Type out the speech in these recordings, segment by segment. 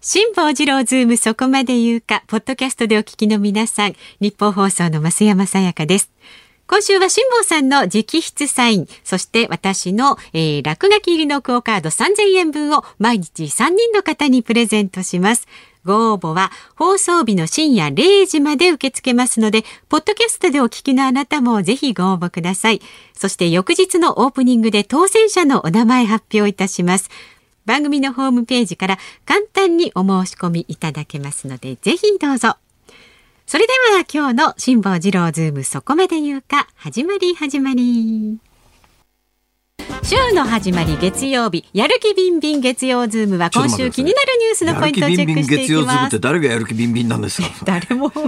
辛坊治郎ズームそこまで言うか、ポッドキャストでお聞きの皆さん、ニッポン放送の増山さやかです。今週は辛坊さんの直筆サイン、そして私の、えー、落書き入りのクオカード3000円分を毎日3人の方にプレゼントします。ご応募は放送日の深夜0時まで受け付けますので、ポッドキャストでお聞きのあなたもぜひご応募ください。そして翌日のオープニングで当選者のお名前発表いたします。番組のホームページから簡単にお申し込みいただけますので、ぜひどうぞ。それでは今日の辛坊治郎ズームそこまで言うか、始まり始まり。週の始まり月曜日やる気ビンビン月曜ズームは今週気になるニュースのポイントをチェックしていきます。誰がやる気ビンビンなんですか。誰もこ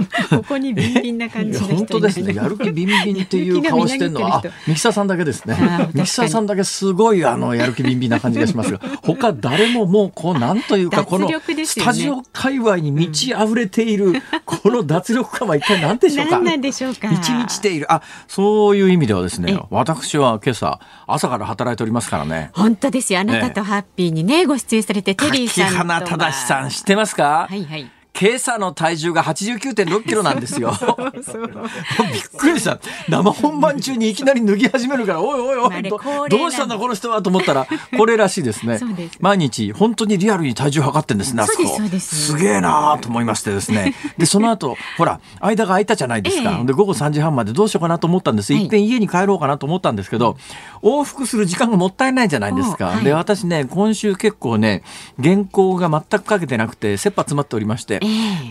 こにビンビンな感じの本当ですね。やる気ビンビンっていう顔してるのはミキサーさんだけですね。ミキサーさんだけすごいあのやる気ビンビンな感じがしますが、他誰ももうこうなんというか このスタジオ界隈に満ち溢れているこの脱力感は一体何でしょうか？何でしょうか？満ち満ちている。あ、そういう意味ではですね。私は今朝朝から働いておりますからね。本当ですよ。あなたとハッピーにね、ご出演されて、テリーさんとは。花正さん知ってますか？はいはい。今朝の体重が89.6キロなんですよ。びっくりした。生本番中にいきなり脱ぎ始めるから、おいおいおい、どどうしたんだこの人はと思ったら、これらしいですね。毎日、本当にリアルに体重測ってんですね、あそこ。すげえなーと思いましてですね。で、その後、ほら、間が空いたじゃないですか。ええ、で、午後3時半までどうしようかなと思ったんです。いっぺん家に帰ろうかなと思ったんですけど、往復する時間がもったいないじゃないですか。はい、で、私ね、今週結構ね、原稿が全くかけてなくて、切羽詰まっておりまして、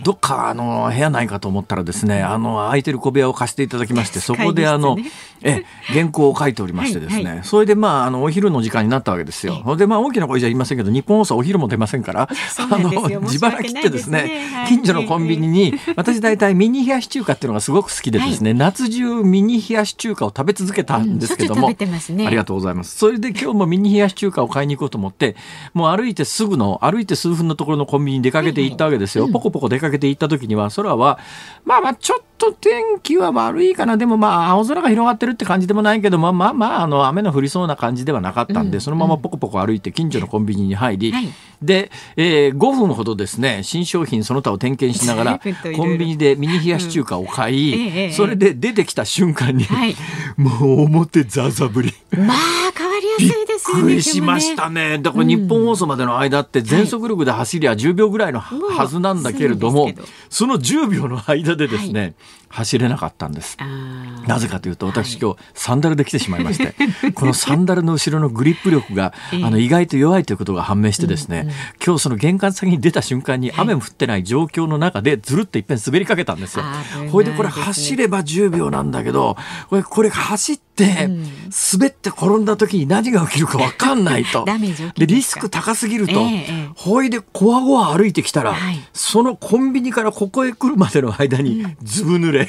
どっかあの部屋ないかと思ったらですねあの空いてる小部屋を貸していただきましてそこであの、え原稿を書いておりましてですね、はいはい、それでまああのお昼の時間になったわけですよ。でまあ大きな声じゃ言いませんけど日本放送お昼も出ませんからあの自腹切ってですね、ね、近所のコンビニに私大体ミニ冷やし中華っていうのがすごく好きでですね、夏中ミニ冷やし中華を食べ続けたんですけども、うんね、ありがとうございます。それで今日もミニ冷やし中華を買いに行こうと思ってもう歩いてすぐの歩いて数分のところのコンビニに出かけて行ったわけですよ。ポコポコ出かけて行った時には空はまあまあちょっと天気は悪いかな。でもまあ青空が広がってるって感じでもないけどまあまあまああの雨の降りそうな感じではなかったんで、うん、そのままポコポコ歩いて近所のコンビニに入り、はい、で、えー、5分ほどですね新商品その他を点検しながらコンビニでミニ冷やし中華を買い、うん、それで出てきた瞬間に、はい、もう表ザザぶり。まあびっくりしましたね。だから日本放送までの間って全速力で走りゃ10秒ぐらいのはずなんだけれども、その10秒の間でですね、はい走れなかったんです。なぜかというと私今日サンダルで来てしまいまして、このサンダルの後ろのグリップ力が、あの意外と弱いということが判明してですね、今日その玄関先に出た瞬間に雨も降ってない状況の中でずるっといっぺん滑りかけたんですよ。これでこれ走れば10秒なんだけど、これこれ走って滑って転んだ時に何が起きるか分かんないと。でリスク高すぎると。ほいでこわごわ歩いてきたら、そのコンビニからここへ来るまでの間にずぶ濡れ。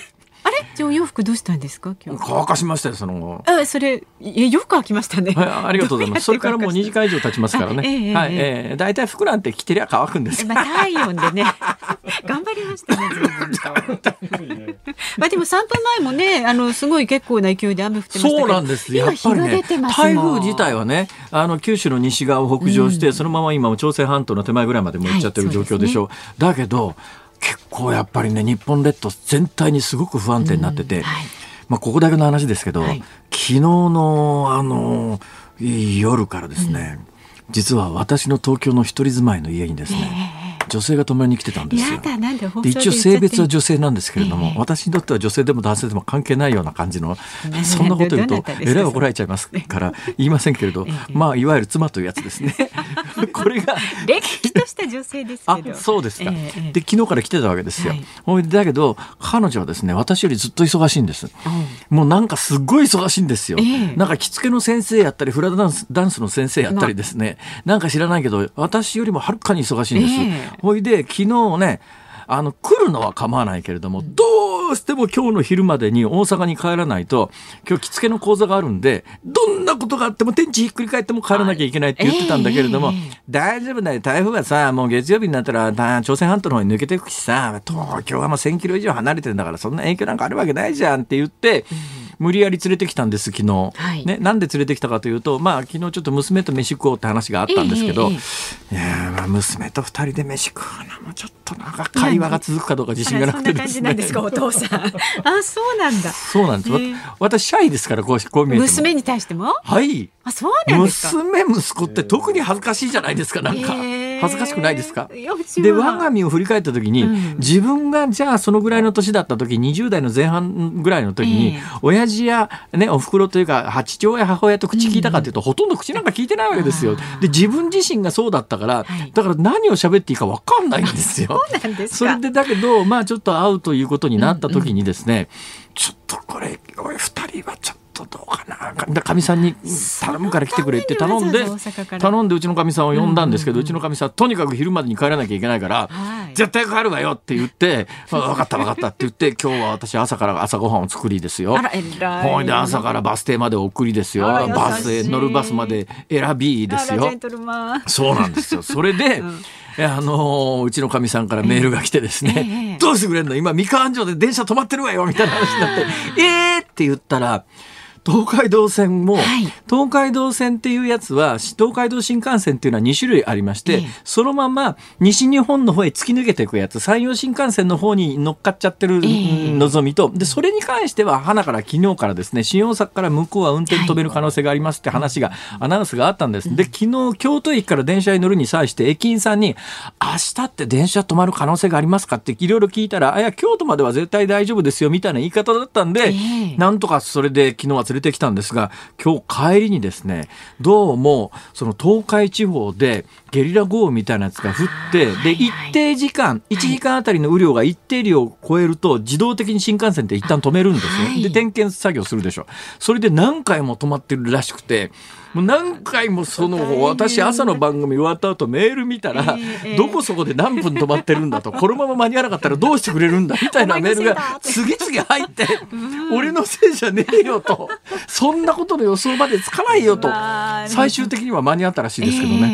あれ？じゃお洋服どうしたんですか？今日。乾かしましたよそのあそれよく乾きましたね、はい、ありがとうございます。それからもう2時間以上経ちますからね、ええ、はい、ええ。ー、大体服なんて着てりゃ乾くんです。まあ体温でね。頑張りましたね まあでも3分前もねあのすごい結構な勢いで雨降ってましたそうなんです。やっぱりね台風自体はねあの九州の西側を北上して、うん、そのまま今朝鮮半島の手前ぐらいまでも行っちゃってる状況でしょう、はいね、だけど結構やっぱりね日本列島全体にすごく不安定になってて、うんはい、まあ、ここだけの話ですけど、はい、昨日のあの夜からですね、うん、実は私の東京の一人住まいの家にですね、えー女性が泊まりに来てたんですよ。で一応性別は女性なんですけれども、えー、私にとっては女性でも男性でも関係ないような感じの、そんなこと言うとえらい怒られちゃいますから言いませんけれど、えー、まあいわゆる妻というやつですね。これがれっきとした女性ですあそうですか。えー、で昨日から来てたわけですよ。はい、だけど彼女はですね私よりずっと忙しいんです。うん、もうなんかすごい忙しいんですよ。なんか着付けの先生やったりフラダンスダンスの先生やったりですね、なんか知らないけど私よりもはるかに忙しいんです。ほいで昨日ねあの来るのは構わないけれども、どうしても今日の昼までに大阪に帰らないと今日着付けの講座があるんでどんなことがあっても天地ひっくり返っても帰らなきゃいけないって言ってたんだけれども、えー、大丈夫だよ。台風がさもう月曜日になったら朝鮮半島の方に抜けていくしさ東京はもう1,000キロ以上離れてるんだからそんな影響なんかあるわけないじゃんって言って。うん無理やり連れてきたんです昨日、はい、ね、なんで連れてきたかというと、まあ、昨日ちょっと娘と飯食おうって話があったんですけど、えー、いやまあ娘と二人で飯食うのもちょっとなんか会話が続くかどうか自信がなくてですね。ですか お父さん。あそうなんだ。そうなんです。えー、私シャイですからこうこう見えて娘に対しても？はい。あそうなんですか。娘息子って特に恥ずかしいじゃないですかなんか。恥ずかしくないですか？で我が身を振り返った時に、うん、自分がじゃあそのぐらいの年だった時20代の前半ぐらいの時に、えー、親父や、ね、おふくろというか父親母親と口聞いたかというと、うん、ほとんど口なんか聞いてないわけですよ。で自分自身がそうだったから、はい、だから何を喋っていいか分かんないんですよ。それでだけどまあちょっと会うということになった時にですね、うん。うん、ちょっとこれ2人はちょっと。とどうかな。かみさんに頼むから来てくれって頼んで頼んでうちのかみさんを呼んだんですけど、うちのかみさんとにかく昼までに帰らなきゃいけないから、絶対帰るわよって言って「分かった分かった」って言って 今日は私朝から朝ごはんを作りですよ。ほいで朝からバス停まで送りですよ。バスへ乗るバスまで選びですよ。そうなんですよ。それで、うん。あのー、うちのかみさんからメールが来てですね、えー、どうしてくれんの？今三河安城で電車止まってるわよみたいな話になって「え。えー!」って言ったら東海道線も、はい、東海道線っていうやつは東海道新幹線っていうのは2種類ありまして、ええ、そのまま西日本の方へ突き抜けていくやつ山陽新幹線の方に乗っかっちゃってるのぞみと、でそれに関しては花から昨日からですね新大阪から向こうは運転止める可能性がありますって話が、アナウンスがあったんです。で昨日京都駅から電車に乗るに際して駅員さんに明日って電車止まる可能性がありますかっていろいろ聞いたらあいや京都までは絶対大丈夫ですよみたいな言い方だったんで、え、なんとかそれで昨日は連れてきたんですが今日帰りにですねどうもその東海地方でゲリラ豪雨みたいなやつが降ってで一定時間1時間あたりの雨量が一定量を超えると自動的に新幹線って一旦止めるんですよ。で点検作業するでしょ。それで何回も止まってるらしくてもう何回もその私朝の番組終わった後メール見たら、どこそこで何分止まってるんだとこのまま間に合わなかったらどうしてくれるんだみたいなメールが次々入って俺のせいじゃねえよと。そんなことの予想までつかないよと。最終的には間に合ったらしいですけどね。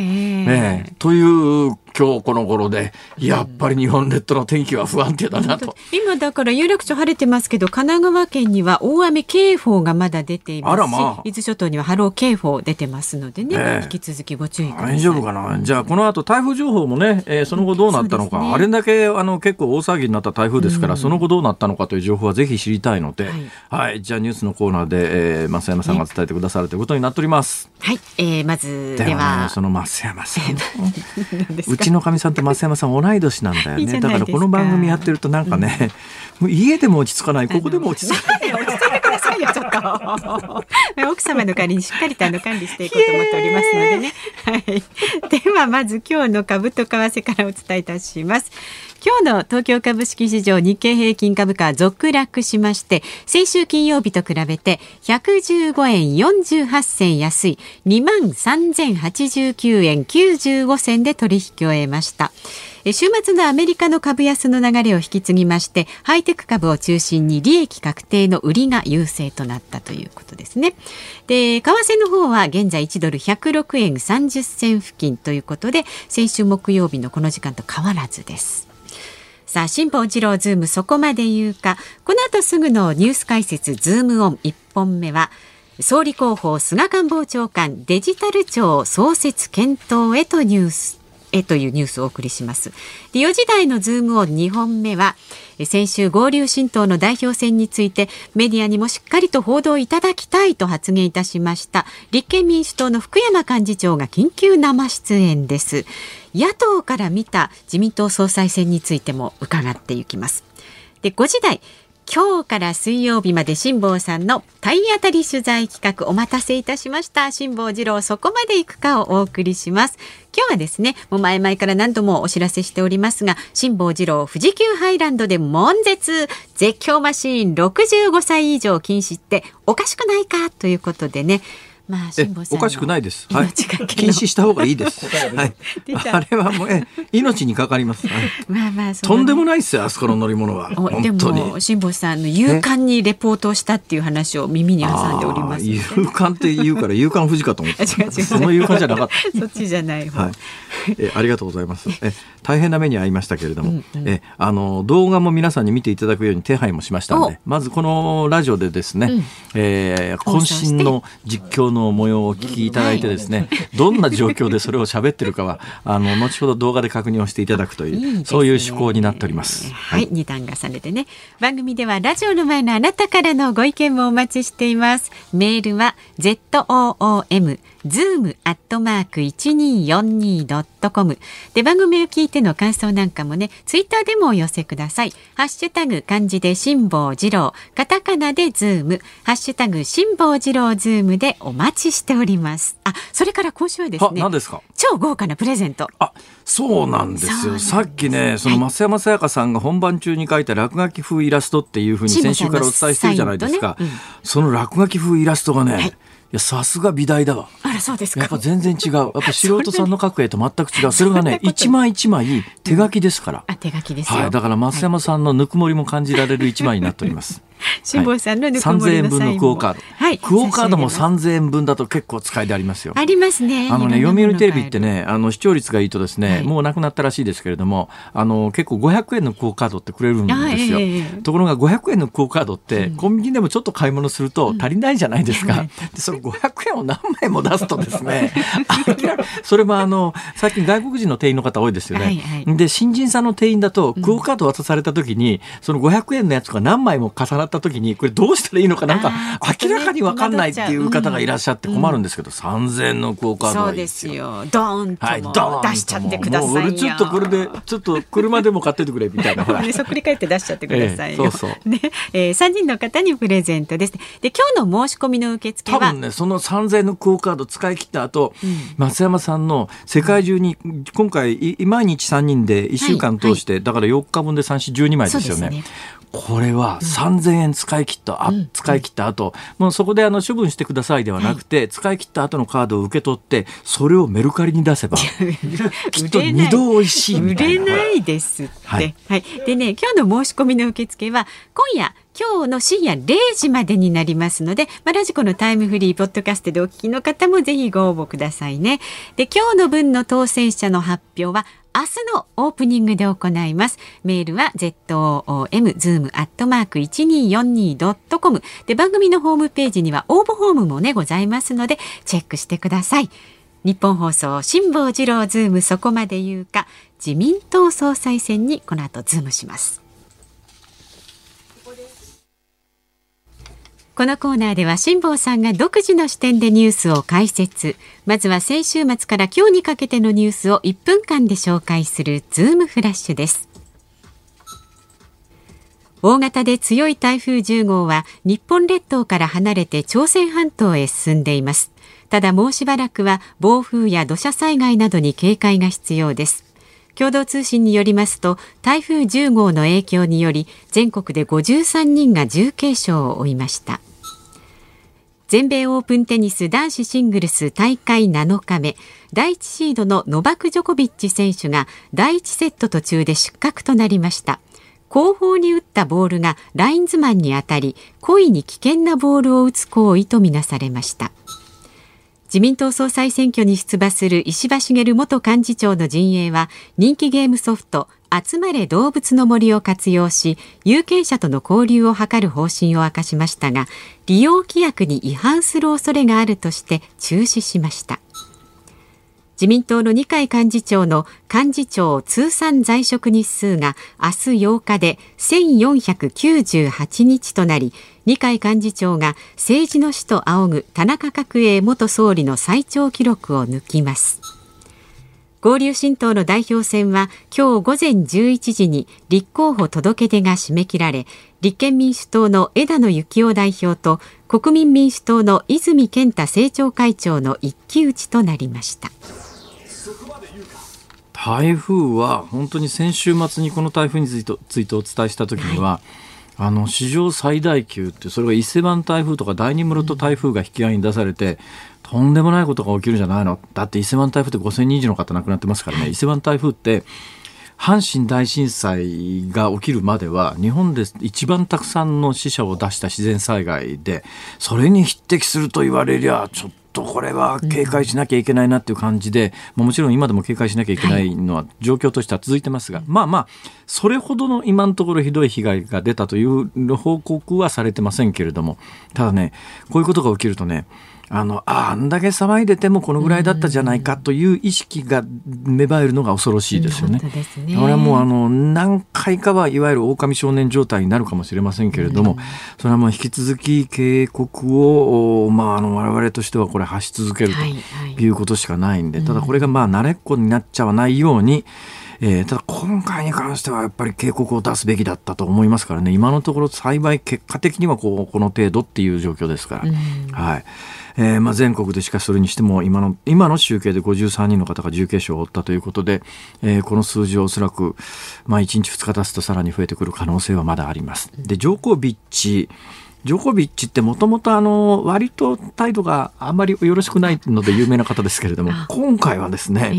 ねという今日この頃でやっぱり日本列島の天気は不安定だなと、今だから有楽町晴れてますけど神奈川県には大雨警報がまだ出ていますし、まあ、伊豆諸島には波浪警報出てますのでね、ね引き続きご注意大丈夫かな？じゃあこの後台風情報もね、えー、その後どうなったのか、ね、あれだけあの結構大騒ぎになった台風ですから、うん、その後どうなったのかという情報はぜひ知りたいので、はい、はい、じゃあニュースのコーナーで、えー、増山さんが伝えてくださるということになっております。はい、えー、まずでは。その増山さん。うちのかみさんと増山さん同い年なんだよね。だからこの番組やってるとなんかね、うん、家でも落ち着かないここでも落ち着かない。ださいよ ちょっと 奥様の代わりにしっかりとあの管理していこうと思っておりますのでね。はい、ではまず今日の株と為替からお伝えいたします。今日の東京株式市場日経平均株価続落しまして先週金曜日と比べて115円48銭安い2万3089円95銭で取引を終えました週末のアメリカの株安の流れを引き継ぎましてハイテク株を中心に利益確定の売りが優勢となったということですね。で為替の方は現在1ドル106円30銭付近ということで先週木曜日のこの時間と変わらずです。さあ辛坊治郎ズームそこまで言うか。この後すぐのニュース解説ズームオン。1本目は総理候補菅官房長官デジタル庁創設検討へとニュース。へというニュースをお送りします。で4時台のズームオン2本目は先週合流新党の代表選についてメディアにもしっかりと報道いただきたいと発言いたしました立憲民主党の福山幹事長が緊急生出演です野党から見た自民党総裁選についても伺っていきますで5時台今日から水曜日まで辛坊さんの体当たり取材企画お待たせいたしました。辛坊治郎そこまで行くかをお送りします。今日はですねもう前々から何度もお知らせしておりますが辛坊治郎富士急ハイランドで悶絶。絶叫マシーン65歳以上禁止っておかしくないか？ということでねまあ、おかしくないです。はい、禁止した方がいいです。はい、あれはもうえ命にかかります。はい、まあまあとんでもないですよあそこの乗り物は。でも辛坊さんの勇敢にレポートをしたっていう話を耳に挟んでおります。勇敢って言うから勇敢富士かと思って。違う違う。その勇敢じゃなかった。そっちじゃないはい。えありがとうございます。え大変な目に遭いましたけれども、うんうん、えあの動画も皆さんに見ていただくように手配もしましたので、まずこのラジオでですね、うん、えー、渾身の実況のの模様をお聞きいただいてですね、どんな状況でそれを喋ってるかはあの後ほど動画で確認をしていただくという、ね、そういう趣向になっております。はい、二、段重ねてね。番組ではラジオの前のあなたからのご意見もお待ちしています。メールは z o o m ズームアットマーク一二四二ドットコムで番組を聞いての感想なんかもねツイッターでもお寄せください。ハッシュタグ漢字で辛坊治郎。カタカナでズーム。ハッシュタグ辛坊治郎ズームでお待ちしております。あそれから今週はですね何ですか？超豪華なプレゼント。あそうなんですよ。さっきねその増山さやかさんが本番中に書いた落書き風イラストっていうふうに先週からお伝えしてるじゃないですか、ね。うん、その落書き風イラストがね、はいいやさすが美大だわ。あらそうですか。やっぱ全然違う。やっぱ素人さんの描く絵と全く違う。それがね一枚一枚手書きですから。あ手書きですはい。だから増山さんのぬくもりも感じられる一枚になっております。辛坊さんのぬくもりの円分のクオカード。はい。クオカードも三千円分だと結構使いでありますよ。ありますね。あのね読売テレビってねあの視聴率がいいとですね、はい、もうなくなったらしいですけれどもあの結構五百円のクオカードってくれるんですよ。ところが五百円のクオカードって、うん、コンビニでもちょっと買い物すると足りないじゃないですか。うん、でその五百円を何枚も出すとですねそれもあの最近外国人の店員の方多いですよね。はいはい、で新人さんの店員だとクオカード渡された時に、その五百円のやつが何枚も重なった時にこれどうしたらいいのかなんか明らかに分かんないっていう方がいらっしゃって困るんですけど、うん、3000円のクオカードそうですよ。ドーンと、はい、出しちゃってくださいちょっとこれでちょっと車でも買っててくれみたいな。ほ らそっくり返って出しちゃってくださいよ、えー、そうそう。ね、えー、3人の方にプレゼントですで今日の申し込みの受付は多分ねその3000円のクオカード使い切った後、うん、松山さんの世界中に、今回毎日3人で1週間通して、はいはい、だから4日分で3 4 12枚ですよね。これは3000円使い切った、あ使い切った後、もうそこであの処分してくださいではなくて、使い切った後のカードを受け取ってそれをメルカリに出せば きっと二度美味しいみたいな。売れないですって、はい、はい、でね今日の申し込みの受付は今夜今日の深夜0時までになりますので、まあ、ラジコのタイムフリーポッドキャストでお聞きの方もぜひご応募くださいね。で、今日の分の当選者の発表は明日のオープニングで行います。メールは zoom zoom アットマーク一二四二ドットコムで番組のホームページには応募フォームもねございますのでチェックしてください。ニッポン放送辛坊治郎ズームそこまで言うか自民党総裁選にこの後ズームします。このコーナーでは辛坊さんが独自の視点でニュースを解説。まずは先週末から今日にかけてのニュースを1分間で紹介するズームフラッシュです。大型で強い台風10号は日本列島から離れて朝鮮半島へ進んでいます。ただもうしばらくは暴風や土砂災害などに警戒が必要です。共同通信によりますと台風10号の影響により全国で53人が重軽傷を負いました。全米オープンテニス男子シングルス大会7日目第1シードのノバク・ジョコビッチ選手が第1セット途中で失格となりました。後方に打ったボールがラインズマンに当たり故意に危険なボールを打つ行為とみなされました。自民党総裁選挙に出馬する石破茂元幹事長の陣営は人気ゲームソフト集まれ動物の森を活用し有権者との交流を図る方針を明かしましたが利用規約に違反する恐れがあるとして中止しました。自民党の二階幹事長の幹事長通算在職日数が明日8日で1498日となり二階幹事長が政治の死と仰ぐ田中角栄元総理の最長記録を抜きます合流新党の代表選は今日午前11時に立候補届け出が締め切られ立憲民主党の枝野幸男代表と国民民主党の泉健太政調会長の一騎打ちとなりました。台風は本当に先週末にこの台風についてついてお伝えした時には、はい。あの史上最大級ってそれが伊勢湾台風とか第二室戸台風が引き合いに出されて、とんでもないことが起きるんじゃないの？だって伊勢湾台風って5000人以上の方亡くなってますからね。伊勢湾台風って阪神大震災が起きるまでは日本で一番たくさんの死者を出した自然災害でそれに匹敵すると言われりゃちょっとこれは警戒しなきゃいけないなっていう感じで、うん、もちろん今でも警戒しなきゃいけないのは状況としては続いてますが、はい、まあまあそれほどの今のところひどい被害が出たという報告はされてませんけれどもただねこういうことが起きるとねあのああんだけ騒いでてもこのぐらいだったじゃないかという意識が芽生えるのが恐ろしいですよね。ね。これはもうあの何回かはいわゆる狼少年状態になるかもしれませんけれども、それはもう引き続き警告を、まあ、あの我々としてはこれ発し続けるということしかないんで、ただこれがまあ慣れっこになっちゃわないように、えー、ただ今回に関してはやっぱり警告を出すべきだったと思いますからね今のところ幸い結果的にはこうこの程度っていう状況ですから。はいえー、まあ、全国でしかしそれにしても今の今の集計で53人の方が重軽傷を負ったということで、えー、この数字はおそらく、まあ、1日2日経つとさらに増えてくる可能性はまだあります。でジョコビッチジョコビッチってもともとあの割と態度があんまりよろしくないので有名な方ですけれども今回はですね、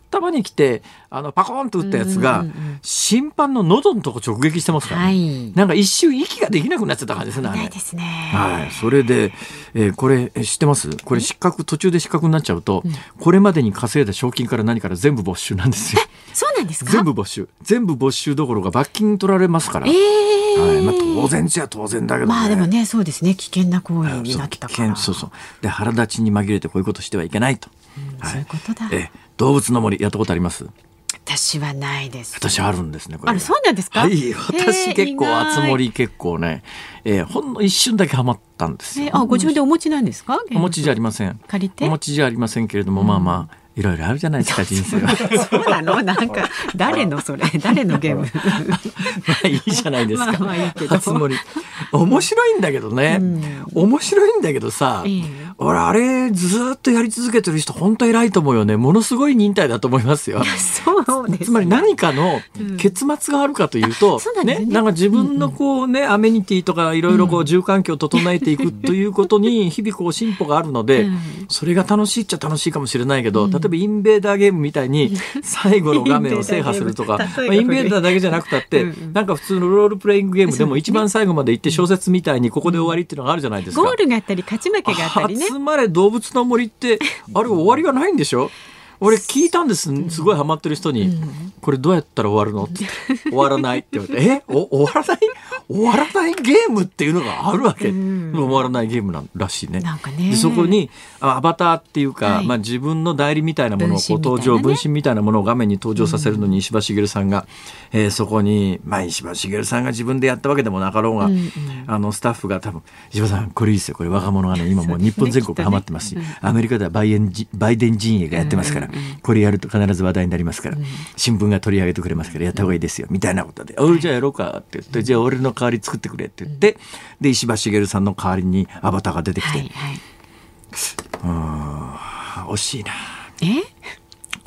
頭にきてあのパコーンと打ったやつが審判の喉のとこ直撃してますから、ね、はい、なんか一瞬息ができなくなっちゃった感じですね。ないですね。はい、それで、えー、これ知ってます？これ失格途中で失格になっちゃうと、うん、これまでに稼いだ賞金から何から全部没収なんですよ。そうなんですか？全部没収。全部没収どころか罰金取られますから。えーはいまあ、当然じゃ当然だけど、ね、まあでもねそうですね危険な行為になったからそうそうで腹立ちに紛れてこういうことしてはいけないと、うんはい、そういうことだえ動物の森やったことあります？私はないです。私あるんですね。あれそうなんですか？はい、私結構あつ森結構ね、えー、ほんの一瞬だけハマったんですよ。あ、ご自分でお持ちなんですか？お持ちじゃありません。借りて？お持ちじゃありませんけれども、うん、まあまあ。いろいろあるじゃないですか人生は。そうなの？なんか誰のそれ？誰のゲーム？まあいいじゃないですか。まあまあいいけど。面白いんだけどね、うん、面白いんだけどさ、俺あれずっとやり続けてる人本当偉いと思うよね。ものすごい忍耐だと思いますよ。そうです、ね、つまり何かの結末があるかというと、うん、ね、ね、なんか自分のこうね、アメニティとかいろいろこう住環境を整えていくということに 日々こう進歩があるので、うん、それが楽しいっちゃ楽しいかもしれないけど、例えばインベーダーゲームみたいに最後の画面を制覇するとかまあ、インベーダーだけじゃなくたって、なんか普通のロールプレイングゲームでも一番最後まで行って小説みたいにここで終わりっていうのがあるじゃないですか。ゴールがあったり勝ち負けがあったりね。集まれ動物の森ってあれ終わりがないんでしょ俺聞いたんですすごいハマってる人に、これどうやったら終わるの?」って終わらない」って言われて「えお終わらない終わらないゲームっていうのがあるわけ、うん、終わらないゲームなんらしいね。ね。でそこにアバターっていうか、はい、まあ、自分の代理みたいなものをこう登場分身みたいな。ものを画面に登場させるのに石破茂さんが、うん、えー、そこに、まあ、石破茂さんが自分でやったわけでもなかろうが、うんうん、あのスタッフが多分「石破さんこれいいですよ。これ若者がね 今もう日本全国ハマってますし、ね、アメリカではバイエンバイデン陣営がやってますから、うんうん、これやると必ず話題になりますから、新聞が取り上げてくれますからやった方がいいですよみたいなことで「おいじゃあやろうか」って言って「じゃあ俺の代わり作ってくれ」って言って、で石破茂さんの代わりにアバターが出てきて、はいはい、うん。惜しいな。え？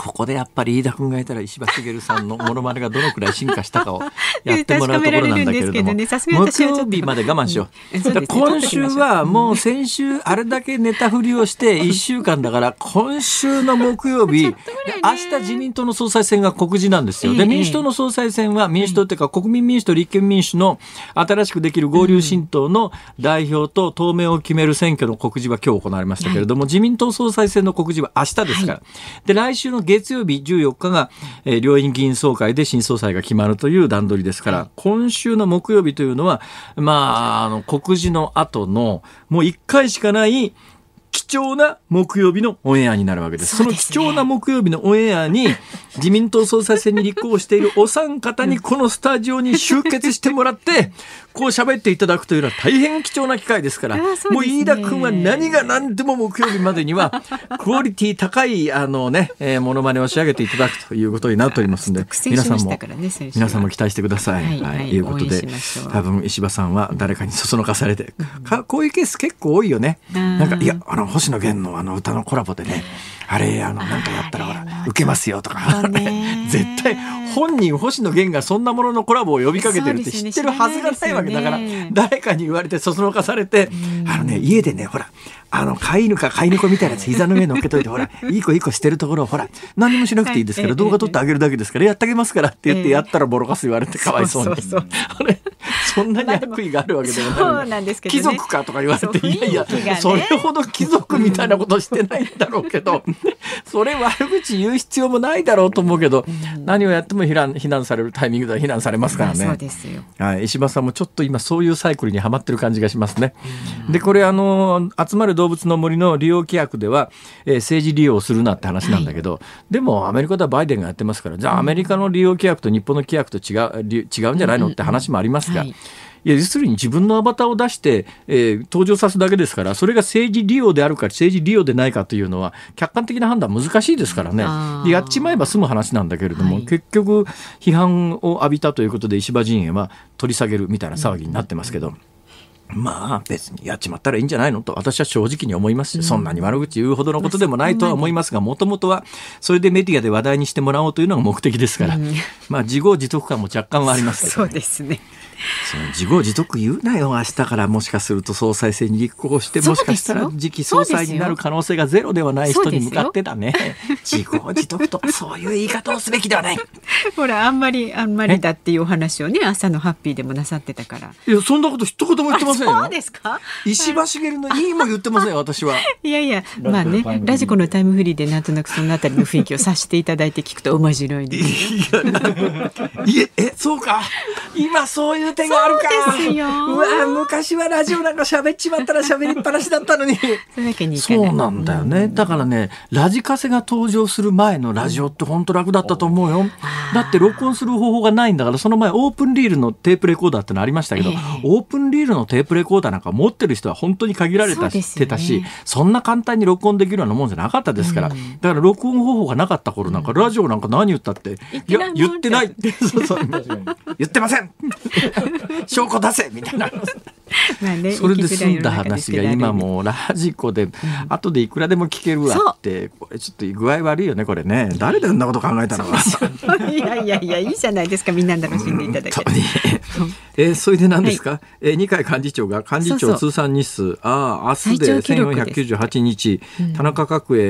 ここでやっぱり飯田君がいたら石破茂さんのものまねがどのくらい進化したかを やってもらうところなんだけれども、ね、木曜日まで我慢しよう。うん、今週はもう先週あれだけネタ振りをして1週間だから 今週の木曜日、ね、明日自民党の総裁選が告示なんですよ。で民主党の総裁選は民主党っていうか国民民主と立憲民主の新しくできる合流新党の代表と当面を決める選挙の告示は今日行われましたけれども、自民党総裁選の告示は明日ですから。で来週の月曜日14日が、えー、両院議員総会で新総裁が決まるという段取りですから、今週の木曜日というのは、まあ、あの、告示の後の、もう1回しかない貴重な木曜日のオンエアになるわけです。そ、ね、の貴重な木曜日のオンエアに、自民党総裁選に立候補しているお三方にこのスタジオに集結してもらって、こう喋っていただくというのは大変貴重な機会ですから、ね、もう飯田君は何が何でも木曜日までには、クオリティ高い、あのね、えー、モノマネを仕上げていただくということになっておりますので、皆さんも、ね、皆さんも期待してください。はい、はい、いうことで、多分石破さんは誰かにそそのかされて、かこういうケース結構多いよね。なんか、いや、あの、星野源のあの歌のコラボでねあれあのなんかやったらほら受けますよとか。絶対本人星野源がそんなもののコラボを呼びかけてるって知ってるはずがないわけだから、誰かに言われてそそのかされて、あのね家でねほらあの飼い犬か飼い猫みたいなやつ膝の上乗っけといてほら いい子いい子してるところをほら何もしなくていいですから、動画撮ってあげるだけですからやってあげますからって言ってやったらボロカス言われてかわいそうに。そんなに悪意があるわけではない。ね、貴族かとか言われて、いやいや、それほど貴族みたいなことしてないんだろうけど、それ悪口言う必要もないだろうと思うけど、何をやっても非難非難されるタイミングでは非難されますからね。そうですよ。はい、石破さんもちょっと今そういうサイクルにはまってる感じがしますね。で、これあの、集まる動物の森の利用規約では、えー、政治利用するなって話なんだけど、はい、でもアメリカではバイデンがやってますから、じゃあアメリカの利用規約と日本の規約と違う、違うんじゃないのって話もありますが、はいいや要するに自分のアバターを出して、えー、登場さすだけですからそれが政治利用であるか政治利用でないかというのは客観的な判断難しいですからね。やっちまえば済む話なんだけれども、はい、結局批判を浴びたということで石破陣営は取り下げるみたいな騒ぎになってますけど。うんまあ別にやっちまったらいいんじゃないのと私は正直に思いますし、そんなに悪口言うほどのことでもないとは思いますが、もともとはそれでメディアで話題にしてもらおうというのが目的ですから、まあ自業自得感も若干はありますけど、ね、そうですね。その自業自得言うなよ明日からもしかすると総裁選に立候補してもしかしたら次期総裁になる可能性がゼロではない人に向かってだね。自業自得とそういう言い方をすべきではない。ほらあんまりあんまりだっていうお話をね朝のハッピーでもなさってたから。いやそんなこと一言も言ってませんよ。そうですか？石破茂のいいも言ってません私は。いやいやまあねラジコのタイムフリーでなんとなくそのあたりの雰囲気をさしていただいて聞くと面白いですいやえそうか。今そういう点があるか。うわ昔はラジオなんか喋っちまったら喋りっぱなしだったのに。そうなんだよね。だからねラジカセが登場する前のラジオって本当楽だったと思うよ。だって録音する方法がないんだからその前オープンリールのテープレコーダーってのありましたけど、えー、オープンリールのテープレコーダーなんか持ってる人は本当に限られたしてたしそんな簡単に録音できるようなもんじゃなかったですから、だから録音方法がなかった頃なんか、ラジオなんか何言ったって、いや言ってない。そうそう。言ってません。証拠出せみたいなまあ、ね、それで済んだ話が今もうラジコで、後でいくらでも聞けるわってこれちょっと具合悪いよねこれね。誰でそんなこと考えたの？かいやいやいやいいじゃないですかみんな楽しんでいただけて。えー、それで何ですか、はい、えー、二階幹事長が幹事長通算日数。ああ明日で1498日、うん、田中角栄、え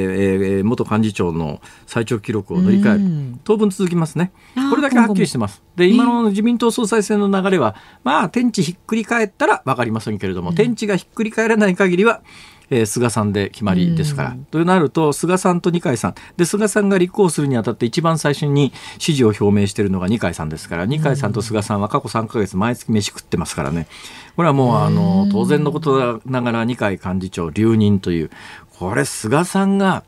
ー、元幹事長の最長記録を塗り替える、うん、当分続きますね。これだけはっきりしてます。で今の自民党総裁選の流れはまあ天地ひっくり返ったら分かりませんけれども、うん、天地がひっくり返らない限りはえー、菅さんで決まりですから。うん、となると菅さんと二階さん。で菅さんが立候補するにあたって一番最初に支持を表明しているのが二階さんですから二階さんと菅さんは過去3か月毎月飯食ってますからね。これはもうあの当然のことながら二階幹事長留任というこれ菅さんが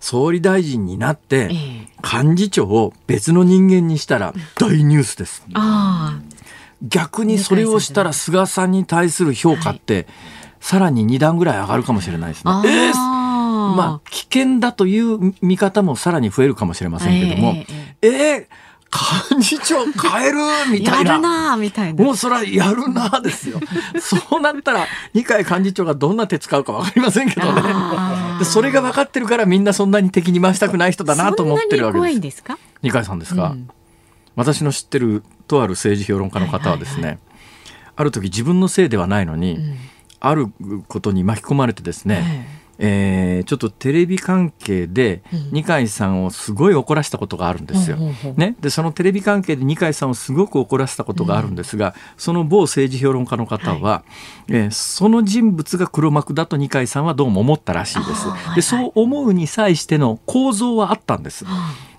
総理大臣になって幹事長を別の人間にしたら大ニュースです。逆にそれをしたら菅さんに対する評価って、はいさらに2段ぐらい上がるかもしれないですね。えー、まあ危険だという見方もさらに増えるかもしれませんけども、えー、えー、幹事長変えるみたいな。やるなみたいな。もうそれはやるなですよ。そうなったら、二階幹事長がどんな手使うかわかりませんけどね。それが分かってるからみんなそんなに敵に回したくない人だなと思ってるわけです。です二階さんですか、うん、私の知ってるとある政治評論家の方はですね、はいはいはい、ある時自分のせいではないのに、うん。あることに巻き込まれてですね、えー、ちょっとテレビ関係で二階さんをすごい怒らせたことがあるんですよ。ね、でそのテレビ関係で二階さんをすごく怒らせたことがあるんですが、その某政治評論家の方は、はい、えー、その人物が黒幕だと二階さんはどうも思ったらしいです。でそう思うに際しての構造はあったんです。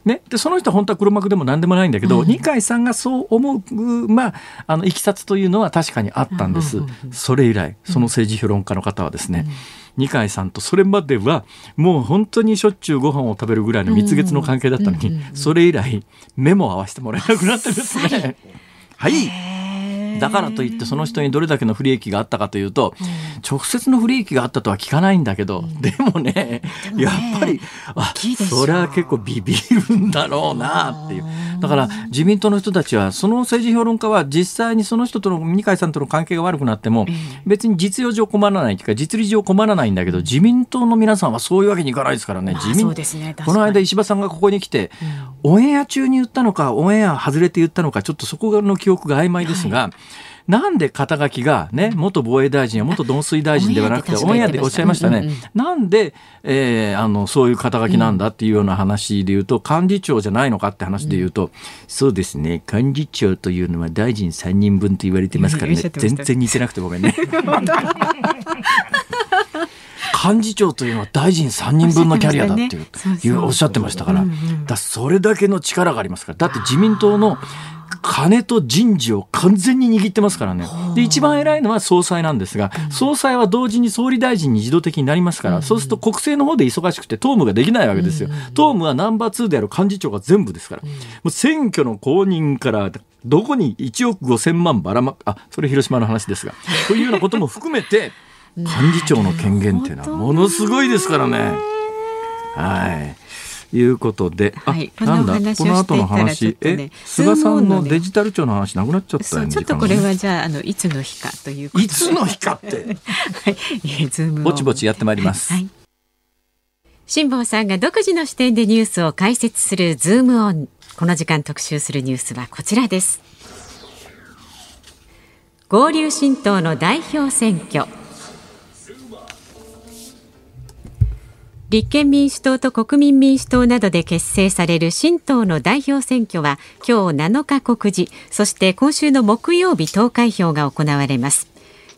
ね、でその人は本当は黒幕でも何でもないんだけど、うん、二階さんがそう思う、まあ、あのいきさつというのは確かにあったんです、それ以来その政治評論家の方はですね、二階さんとそれまではもう本当にしょっちゅうご飯を食べるぐらいの蜜月の関係だったのに、それ以来目も合わせてもらえなくなってですね。はいだからといってその人にどれだけの不利益があったかというと、直接の不利益があったとは聞かないんだけど、でもねやっぱりあそれは結構ビビるんだろうなっていう。だから自民党の人たちはその政治評論家は実際にその人との二階さんとの関係が悪くなっても別に実用上困らないというか実利上困らないんだけど自民党の皆さんはそういうわけにいかないですからね。自民、ね、この間石破さんがここに来て、うん、オンエア中に言ったのかオンエア外れて言ったのかちょっとそこの記憶が曖昧ですが、はいなんで肩書きがね、元防衛大臣や元農水大臣ではなくて、オンエアでおっしゃいましたね。うんうん、なんで、えー、あの、そういう肩書きなんだっていうような話で言うと、幹事長じゃないのかって話で言うと、うん、そうですね、幹事長というのは大臣3人分と言われてますからね、全然似てなくてごめんね。幹事長というのは大臣3人分のキャリアだっていう、ね、おっしゃってましたから、だそれだけの力がありますから。だって自民党の金と人事を完全に握ってますからね。で、一番偉いのは総裁なんですが、総裁は同時に総理大臣に自動的になりますから、そうすると国政の方で忙しくて党務ができないわけですよ。党務はナンバー2である幹事長が全部ですから。もう選挙の公認からどこに1億5千万ばらまく、あ、それ広島の話ですが、というようなことも含めて、幹事長の権限っていうのはものすごいですからね。はい。いうことで、はい、なんだ？この後の話、ね、え菅さんのデジタル庁の話なくなっちゃったよね。ちょっとこれはじゃああのいつの日かといういつの日かって。はい、ズームぼちぼちやってまいります。はい。辛坊さんが独自の視点でニュースを解説するズームオン。この時間特集するニュースはこちらです。合流新党の代表選挙。立憲民主党と国民民主党などで結成される新党の代表選挙は今日7日告示。そして今週の木曜日投開票が行われます。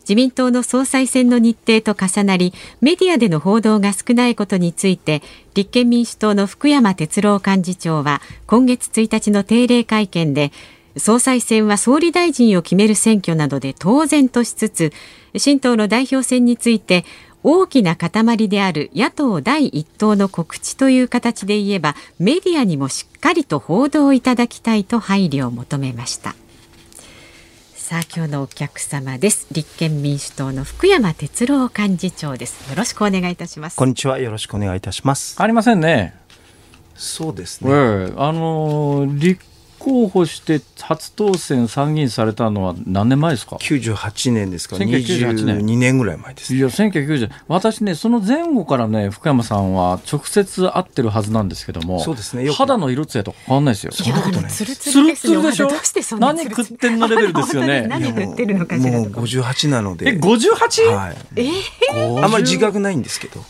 自民党の総裁選の日程と重なりメディアでの報道が少ないことについて立憲民主党の福山哲郎幹事長は今月1日の定例会見で総裁選は総理大臣を決める選挙などで当然としつつ新党の代表選について大きな塊である野党第一党の告知という形で言えばメディアにもしっかりと報道いただきたいと配慮を求めました。さあ今日のお客様です。立憲民主党の福山哲郎幹事長です。よろしくお願いいたします。こんにちは。よろしくお願いいたします。ありませんね。そうですね、えー、あの立候補して初当選参議院されたのは何年前ですか？98年ですか。1998年。2年ぐらい前です、いや1990私ねその前後からね福山さんは直接会ってるはずなんですけどもそうですね肌の色つやと変わんないですよ。そんなことないつるつるでしょ？何食ってんのレベルですよね。何食ってるのかしらもう58なので。え 58? はい。えー、あんまり自覚ないんですけど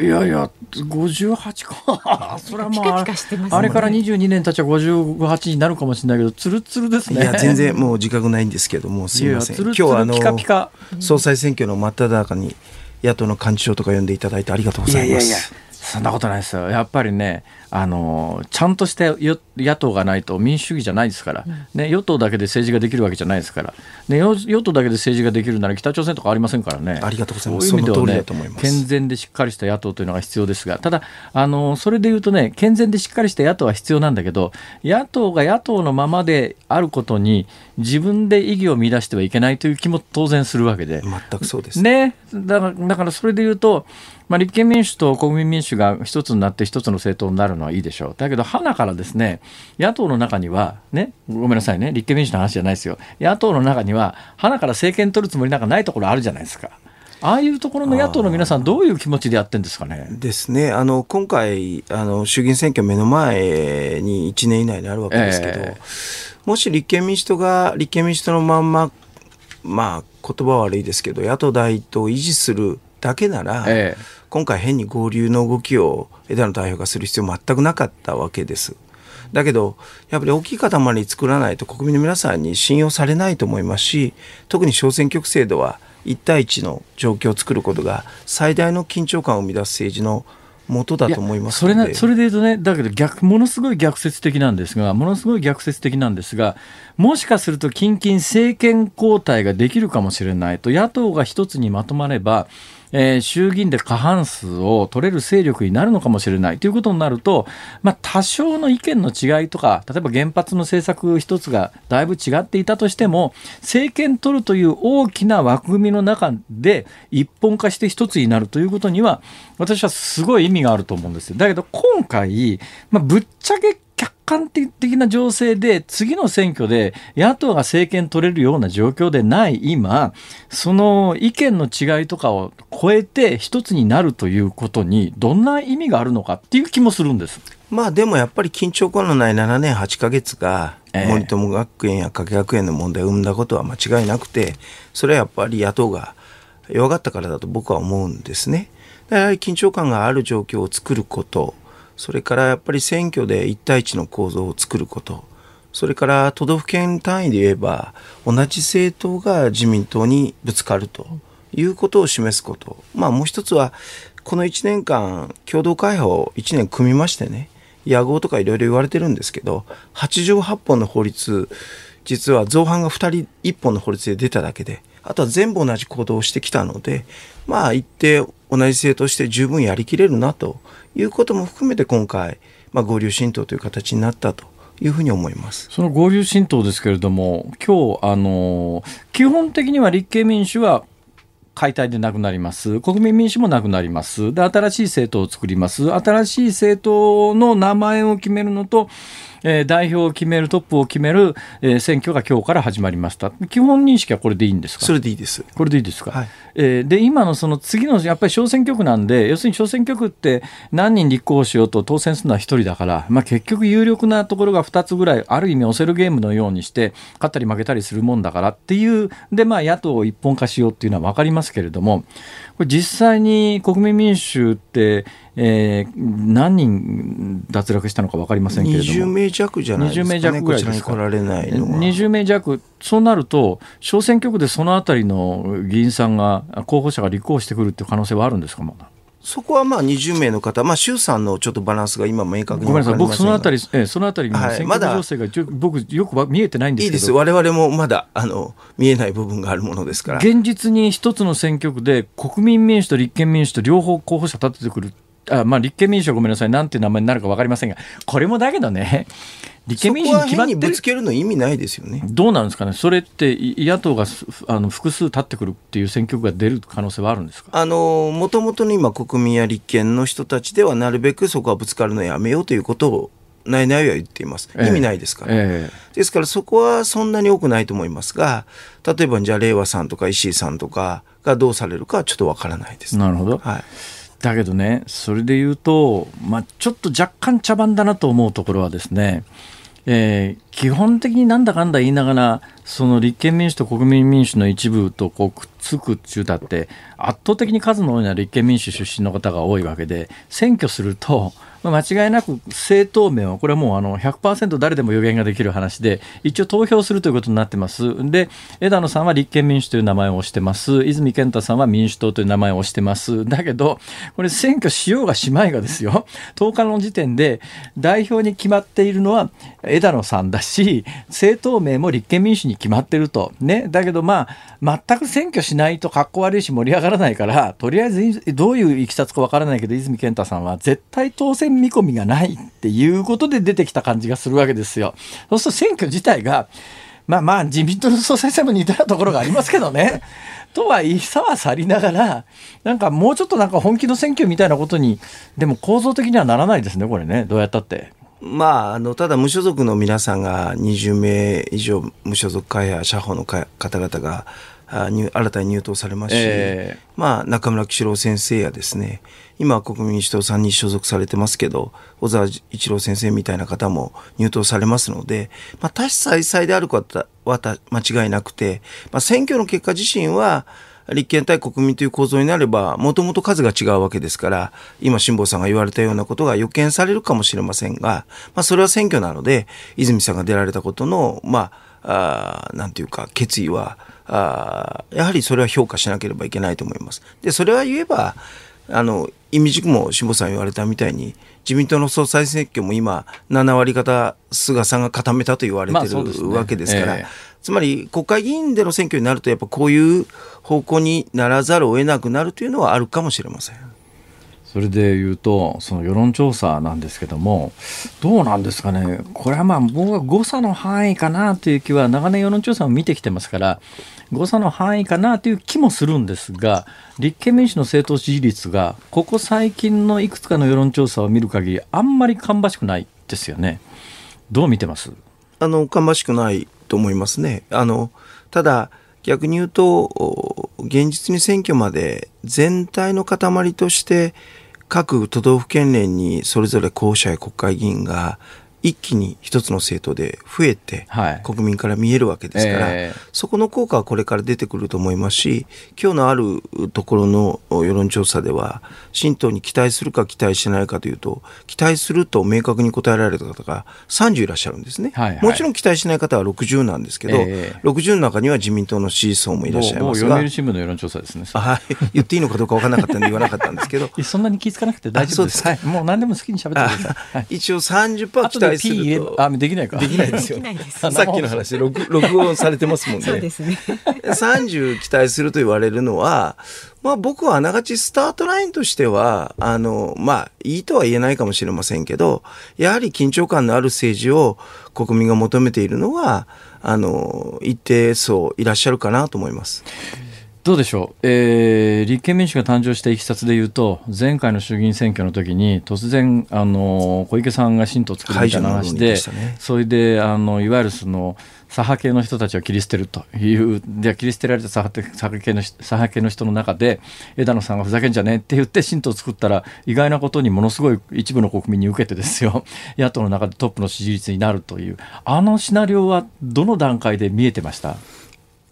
いやいや、58か。それはまあ、あれから22年経ちは58になるかもしれないけど、つるつるですね。いや、全然もう自覚ないんですけども、すみません。今日はあのピカピカ、総裁選挙の真っ只中に、野党の幹事長とか呼んでいただいてありがとうございます。いやいやいやそんなことないですよ。やっぱりね、あのちゃんとした野党がないと民主主義じゃないですから、ね、与党だけで政治ができるわけじゃないですから、ね、与党だけで政治ができるなら北朝鮮とかありませんからね。ありがとうございます。そういう意味ではね、健全でしっかりした野党というのが必要ですが、ただ、あのそれでいうとね、健全でしっかりした野党は必要なんだけど、野党が野党のままであることに、自分で意義を見出してはいけないという気も当然するわけで。全くそうです。ね。だから、だからそれでいうと、まあ、立憲民主と国民民主が一つになって一つの政党になるのはいいでしょう。だけど、花からですね、野党の中には、ね、ごめんなさいね、立憲民主の話じゃないですよ。野党の中には、花から政権取るつもりなんかないところあるじゃないですか。ああいうところの野党の皆さん、どういう気持ちでやってるんですかね。ですね、あの今回あの、衆議院選挙目の前に1年以内にあるわけですけど、えー、もし立憲民主党が立憲民主党のまんま、まあ、言葉悪いですけど、野党第一党を維持するだけなら、えー今回変に合流の動きを枝野代表がする必要全くなかったわけです。だけど、やっぱり大きい塊作らないと国民の皆さんに信用されないと思いますし、特に小選挙区制度は1対1の状況を作ることが最大の緊張感を生み出す政治の元だと思いますそれなそれで言うとね、だけど逆、ものすごい逆説的なんですが、ものすごい逆説的なんですが、もしかすると近々政権交代ができるかもしれないと、野党が一つにまとまれば、えー、衆議院で過半数を取れる勢力になるのかもしれないということになると、まあ、多少の意見の違いとか例えば原発の政策一つがだいぶ違っていたとしても政権取るという大きな枠組みの中で一本化して一つになるということには私はすごい意味があると思うんですよ。だけど今回、まあ、ぶっちゃけ観的な情勢で次の選挙で野党が政権取れるような状況でない今その意見の違いとかを超えて一つになるということにどんな意味があるのかっていう気もするんです。まあでもやっぱり緊張感のない7年8か月が森友学園や加計学園の問題を生んだことは間違いなくてそれはやっぱり野党が弱かったからだと僕は思うんですね。やはり緊張感がある状況を作ることそれからやっぱり選挙で一対一の構造を作ること、それから都道府県単位で言えば、同じ政党が自民党にぶつかるということを示すこと。まあもう一つは、この1年間、共同会派を1年組みましてね、野合とかいろいろ言われてるんですけど、8条8本の法律、実は造反が2人1本の法律で出ただけで、あとは全部同じ行動をしてきたので、まあ一定同じ政党して十分やりきれるなということも含めて今回、まあ、合流新党という形になったというふうに思いますその合流新党ですけれども、今日あの基本的には立憲民主は解体でなくなります。国民民主もなくなります。で、新しい政党を作ります。新しい政党の名前を決めるのと、えー、代表を決める、トップを決める、えー、選挙が今日から始まりました。基本認識はこれでいいんですか？それでいいです。これでいいですか？はい、えー、で、今のその次のやっぱり小選挙区なんで、要するに小選挙区って何人立候補しようと当選するのは1人だから、まあ、結局有力なところが2つぐらい、ある意味押せるゲームのようにして、勝ったり負けたりするもんだからっていう、で、まあ、野党を一本化しようっていうのは分かりますけれども、これ実際に国民民主って、えー、何人脱落したのか分かりませんけれども20名弱じゃないですか、ね、20名弱ぐらいですか。来られないのは。20名弱。そうなると小選挙区でそのあたりの議員さんが候補者が立候補してくるっていう可能性はあるんですかまだ？そこはまあ20名の方、まあ、衆参のちょっとバランスが今、明確にごめんなさい、僕、そのあたり、ええ、そのあたりの選挙情勢が、はい、僕、よく見えてないんですけど。いいです、われもまだあの見えない部分があるものですから。現実に一つの選挙区で、国民民主と立憲民主と両方候補者立ててくるあまあ、立憲民主はごめんなさい、なんていう名前になるか分かりませんが、これもだけどね、立憲民主に決まってぶつけるの意味ないですよね。どうなんですかね、それって野党があの複数立ってくるっていう選挙区が出る可能性はあるんですか？あのもともとの今、国民や立憲の人たちでは、なるべくそこはぶつかるのやめようということを、ないないは言っています。意味ないですから、ええですからそこはそんなに多くないと思いますが、例えばじゃあ、令和さんとか石井さんとかがどうされるかはちょっとわからないです。なるほど。はいだけどね、それで言うと、まあ、ちょっと若干茶番だなと思うところはですね、えー、基本的になんだかんだ言いながら、その立憲民主と国民民主の一部とこうくっつく中だって、圧倒的に数の多いのは立憲民主出身の方が多いわけで、選挙すると、まあ、間違いなく政党名は、これはもうあの100%誰でも予言ができる話で、一応投票するということになってます。で、枝野さんは立憲民主という名前を押してます。泉健太さんは民主党という名前を押してます。だけど、これ選挙しようがしまいがですよ、10日の時点で代表に決まっているのは枝野さんだし、政党名も立憲民主に決まってると。ね。だけどまあ、全く選挙しないと格好悪いし盛り上がらないから、とりあえずどういういきさつかわからないけど、泉健太さんは絶対当選見込みがないっていうことで出てきた感じがするわけですよ。そうすると選挙自体が、まあまあ自民党の総裁選も似たようなところがありますけどね。とはいさは去りながら、なんかもうちょっとなんか本気の選挙みたいなことに、でも構造的にはならないですね、これね、どうやったって。まあ、あのただ無所属の皆さんが20名以上無所属会や社保の方々が新たに入党されますし、えー、まあ、中村喜四郎先生やですね今国民民主党さんに所属されてますけど小沢一郎先生みたいな方も入党されますので、まあ、多種再々であることは間違いなくて、まあ、選挙の結果自身は立憲対国民という構造になれば、もともと数が違うわけですから、今、辛坊さんが言われたようなことが予見されるかもしれませんが、まあ、それは選挙なので、泉さんが出られたことの、まあ、あなんていうか、決意は、あやはりそれは評価しなければいけないと思います。で、それは言えば、あの意味軸も辛坊さん言われたみたいに自民党の総裁選挙も今7割方菅さんが固めたと言われてる、ね、わけですから、えー、つまり国会議員での選挙になるとやっぱこういう方向にならざるを得なくなるというのはあるかもしれません。それで言うと、その世論調査なんですけども、どうなんですかね、これはまあ、僕は誤差の範囲かなという気は、長年世論調査を見てきてますから、誤差の範囲かなという気もするんですが、立憲民主の政党支持率が、ここ最近のいくつかの世論調査を見る限り、あんまり芳しくないですよね。どう見てます？あの芳しくないと思いますね。あのただ逆に言うと現実に選挙まで全体の塊として各都道府県連にそれぞれ候補者や国会議員が一気に一つの政党で増えて、国民から見えるわけですから、えー、そこの効果はこれから出てくると思いますし今日のあるところの世論調査では新党に期待するか期待しないかというと期待すると明確に答えられた方が30いらっしゃるんですね、はいはい、もちろん期待しない方は60なんですけど、えー、60の中には自民党の支持層もいらっしゃいますが読売新聞の世論調査ですねはい、言っていいのかどうか分からなかったんで言わなかったんですけど。そんなに気付かなくて大丈夫です。はい、もう何でも好きに喋ってください、一応30%期待するとあできないか。できないですよ。さっきの話録 録音されてますもんね。そうですね。30期待すると言われるのはまあ僕はあながちスタートラインとしては、あの、まあいいとは言えないかもしれませんけど、やはり緊張感のある政治を国民が求めているのは、あの、一定層いらっしゃるかなと思います。どうでしょう、えー、立憲民主が誕生したいきさつでいうと、前回の衆議院選挙の時に、突然、あの小池さんが新党を作るみたいな話で、ね、それであのいわゆるその左派系の人たちを切り捨てるという、で切り捨てられた左派系の左派系の人の中で、枝野さんがふざけんじゃねえって言って、新党を作ったら、意外なことにものすごい一部の国民に受けてですよ、野党の中でトップの支持率になるという、あのシナリオはどの段階で見えてました？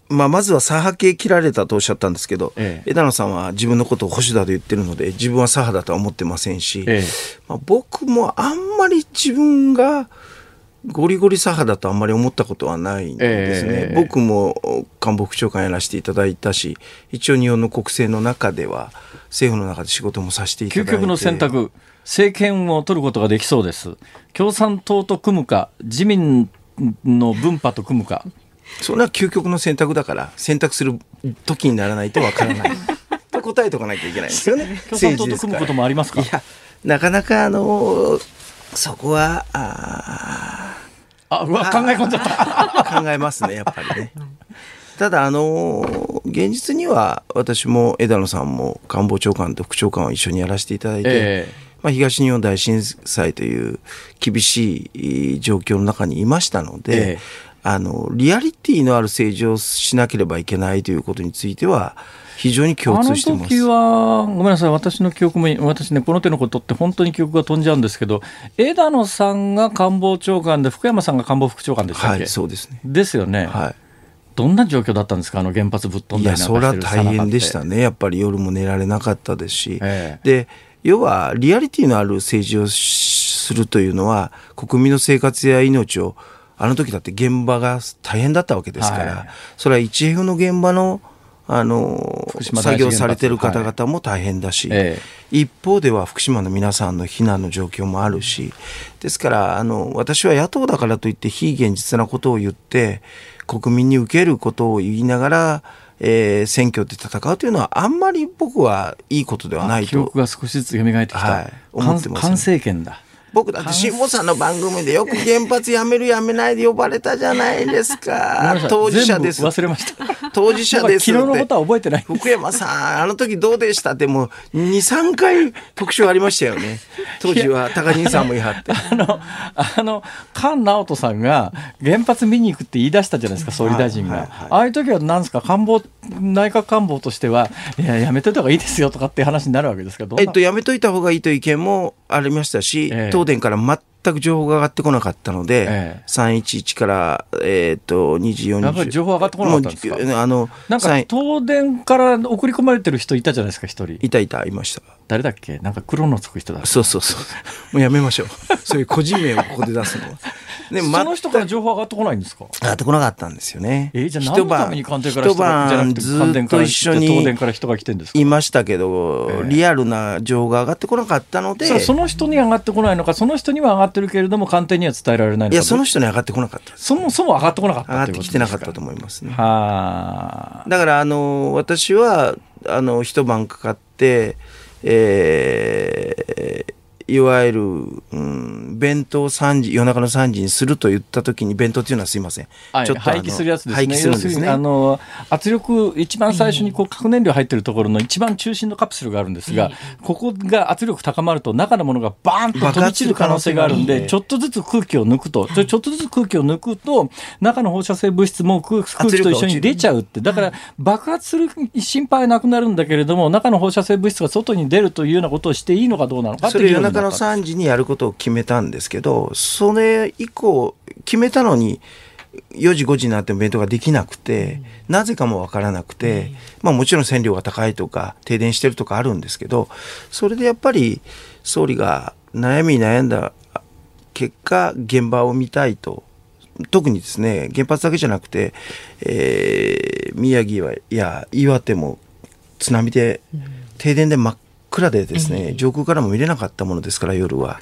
まあ、まずは左派系切られたとおっしゃったんですけど、ええ、枝野さんは自分のことを保守だと言ってるので自分は左派だとは思ってませんし、え、まあ、僕もあんまり自分がゴリゴリ左派だとあんまり思ったことはないんですね、僕も官房副長官やらせていただいたし一応日本の国政の中では政府の中で仕事もさせていただいて。究極の選択政権を取ることができそうです。共産党と組むか自民の分派と組むかそんな究極の選択だから選択する時にならないとわからない。と答えとかなきゃいけないんですよね。共産党と組むこともありますか？いやなかなかあのそこはああうわ考え込んじゃった。考えますねやっぱりね。ただあの現実には私も枝野さんも官房長官と副長官を一緒にやらせていただいて、えーまあ、東日本大震災という厳しい状況の中にいましたので、えあのリアリティのある政治をしなければいけないということについては非常に共通してます。あの時はごめんなさい私の記憶も私ねこの手のことって本当に記憶が飛んじゃうんですけど枝野さんが官房長官で福山さんが官房副長官でしたっけ、はい、そうですね。ですよね。はい。どんな状況だったんですか、あの原発ぶっ飛んだりいや、それは大変でしたね、やっぱり夜も寝られなかったですし、ええ、で要はリアリティのある政治をするというのは、国民の生活や命をあの時だって現場が大変だったわけですから、はい、それは 1F の現場のあの作業されてる方々も大変だし、はい一方では福島の皆さんの避難の状況もあるしですからあの私は野党だからといって非現実なことを言って国民に受けることを言いながらえー、選挙で戦うというのはあんまり僕はいいことではないと。記憶が少しずつ蘇ってきた、はい、思ってます、ね、完成権だ僕だって辛坊さんの番組でよく原発やめるやめないで呼ばれたじゃないですか。当事者です。忘れました。当事者です昨日のことは覚えてない。福山さんあの時どうでしたってもう23回特集ありましたよね。当時は高人さんもいはって。あのあの菅直人さんが原発見に行くって言い出したじゃないですか総理大臣が、はいはい。はい、ああいう時は何ですか官房内閣官房としてはいややめといた方がいいですよとかって話になるわけですかえっとやめといた方がいいという意見もありましたし、えー、東電から全く情報が上がってこなかったので、ええ、311から、えー、と2時40やっぱり情報上がってこなかったんですか？あのなんか東電から送り込まれてる人いたじゃないですか、一人。いたいた、いました。誰だっけ？なんか黒のつく人だそうそうそう。もうやめましょう。そういう個人名をここで出すのは。でその人から情報上がってこないんですか？上がってこなかったんですよね。えー、じゃあ何のために官邸から人がじゃなくて官邸から一緒に東電から人が来てんですいましたけど、えー、リアルな情報が上がってこなかったので。その人に上がってこないのかその人には上がってるけれども官邸には伝えられないのか？いやその人に上がってこなかったそもそも上がってこなかった上がってきてなかったと思いますね。はだからあの私はあの一晩かかってえー、いわゆる、うん、弁当3時、夜中の3時にすると言ったときに、弁当っていうのはすいません。はい、ちょっと廃棄するやつですね。廃棄するんですね。あの、圧力、一番最初にこう核燃料入ってるところの一番中心のカプセルがあるんですが、ここが圧力高まると中のものがバーンと飛び散る可能性があるんで、ちょっとずつ空気を抜くと、ちょっとずつ空気を抜くと、中の放射性物質も空気と一緒に出ちゃうって、だから爆発する心配なくなるんだけれども、中の放射性物質が外に出るというようなことをしていいのかどうなのかそれ夜中の3時にやることを決めたんですけど、それ以降、決めたのに、4時5時になっても弁当ができなくて、なぜかもわからなくて、まあもちろん線量が高いとか、停電してるとかあるんですけど、それでやっぱり総理が悩み悩んだ結果、現場を見たいと。特にですね、原発だけじゃなくて、えー、宮城や岩手も津波で停電で真っ暗でですね、上空からも見れなかったものですから夜は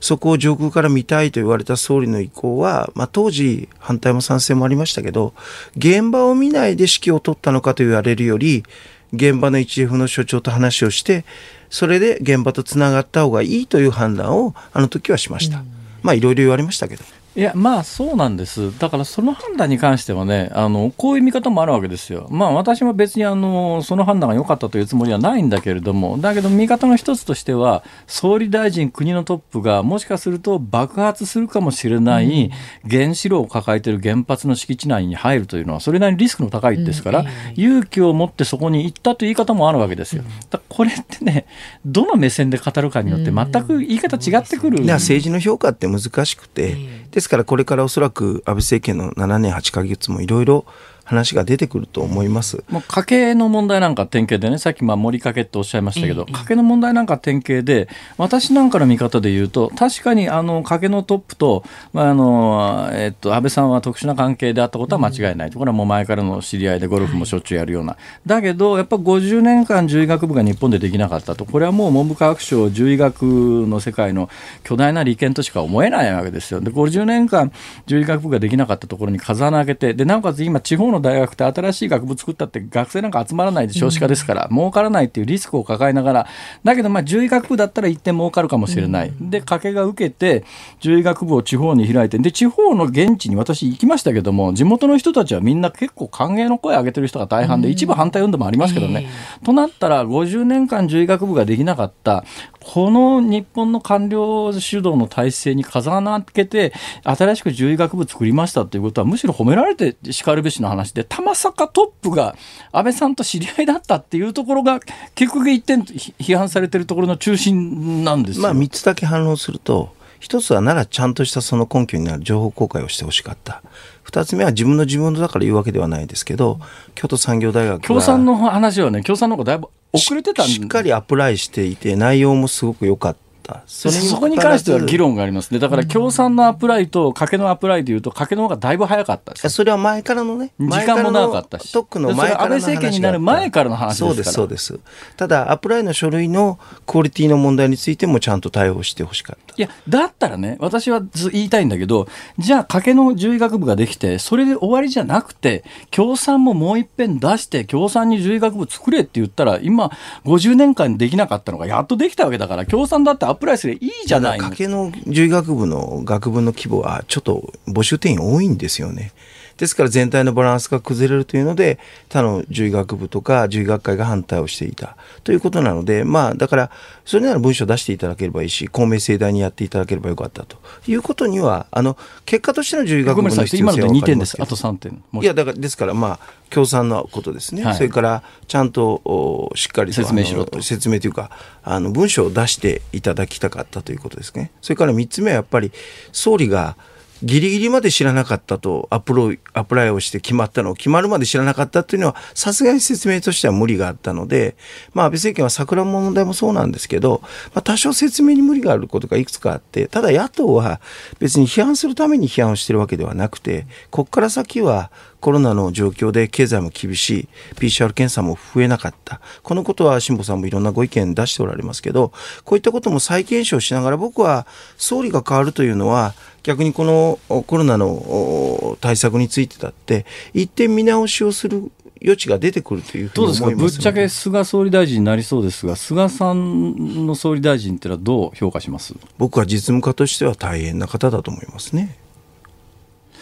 そこを上空から見たいと言われた総理の意向は、まあ、当時反対も賛成もありましたけど現場を見ないで指揮を取ったのかと言われるより現場の 1F の所長と話をしてそれで現場とつながった方がいいという判断をあの時はしました。まあいろいろ言われましたけど。いや、まあそうなんです。だからその判断に関してはね、あの、こういう見方もあるわけですよ。まあ私も別にあの、その判断が良かったというつもりはないんだけれども、だけど見方の一つとしては、総理大臣、国のトップがもしかすると爆発するかもしれない原子炉を抱えている原発の敷地内に入るというのは、それなりにリスクの高いですから、勇気を持ってそこに行ったという言い方もあるわけですよ。だこれってね、どの目線で語るかによって全く言い方違ってくる。政治の評価って難しくて、ですからこれからおそらく安倍政権の7年8ヶ月もいろいろ話が出てくると思います。もう家計の問題なんか典型でね、さっきまあ盛りかけっておっしゃいましたけど、家計の問題なんか典型で、私なんかの見方で言うと、確かにあの家計のトップと、まああのえっと、安倍さんは特殊な関係であったことは間違いない、これはもう前からの知り合いで、ゴルフもしょっちゅうやるような、だけど、やっぱ50年間、獣医学部が日本でできなかったと、これはもう文部科学省、獣医学の世界の巨大な利権としか思えないわけですよ。で50年間、獣医学部ができなかったところに風穴開けて、でなおかつ今、地方の大学って新しい学部作ったって学生なんか集まらないで少子化ですから、儲からないっていうリスクを抱えながら、だけどまあ獣医学部だったら一点儲かるかもしれない。で、家計が受けて、獣医学部を地方に開いて、で、地方の現地に私行きましたけども、地元の人たちはみんな結構歓迎の声を上げてる人が大半で、一部反対運動もありますけどね。となったら、50年間獣医学部ができなかった、この日本の官僚主導の体制に風穴開けて、新しく獣医学部作りましたということは、むしろ褒められてしかるべしの話で、たまさかトップが安倍さんと知り合いだったっていうところが、結局一点批判されてるところの中心なんですまあ、3つだけ反論すると、一つはならちゃんとしたその根拠になる情報公開をしてほしかった。二つ目は自分の自分だから言うわけではないですけど、京都産業大学共産の話はね、共産の方がだいぶ遅れてたしっかりアプライしていて、内容もすごく良かった。そそこに関しては議論がありますね。だから共産のアプライと賭けのアプライでいうと、賭けの方がだいぶ早かったです。それは前からのね、時間も長かったし。特の前からの安倍政権になる前からの話そうです、そうです。ただ、アプライの書類のクオリティの問題についてもちゃんと対応してほしかった。いや、だったらね、私は言いたいんだけど、じゃあ、賭けの獣医学部ができて、それで終わりじゃなくて、共産ももう一遍出して、共産に獣医学部作れって言ったら、今、50年間できなかったのがやっとできたわけだから、共産だってアププライスでいいじゃない。家計の獣医学部の学部の規模はちょっと募集定員多いんですよね。ですから全体のバランスが崩れるというので他の獣医学部とか獣医学会が反対をしていた。ということなのでまあだからそれなら文章を出していただければいいし公明正大にやっていただければよかったと。いうことにはあの結果としての獣医学部の必要性は分かりますけどあと3点。いやだからですからまあ共産のことですね、はい、それからちゃんとしっかりと説明しろと。説明というかあの文章を出していただきたかったということですね。それから3つ目はやっぱり総理がギリギリまで知らなかったとアプロアプライをして決まったのを決まるまで知らなかったというのはさすがに説明としては無理があったので、まあ、安倍政権は桜の問題もそうなんですけど、まあ、多少説明に無理があることがいくつかあってただ野党は別に批判するために批判をしてるわけではなくてここから先はコロナの状況で経済も厳しい PCR 検査も増えなかった。このことは辛坊さんもいろんなご意見出しておられますけどこういったことも再検証しながら僕は総理が変わるというのは逆にこのコロナの対策についてだって一点見直しをする余地が出てくるというふうに思います、ね、ぶっちゃけ菅総理大臣になりそうですが菅さんの総理大臣ってのはどう評価します？僕は実務家としては大変な方だと思いますね。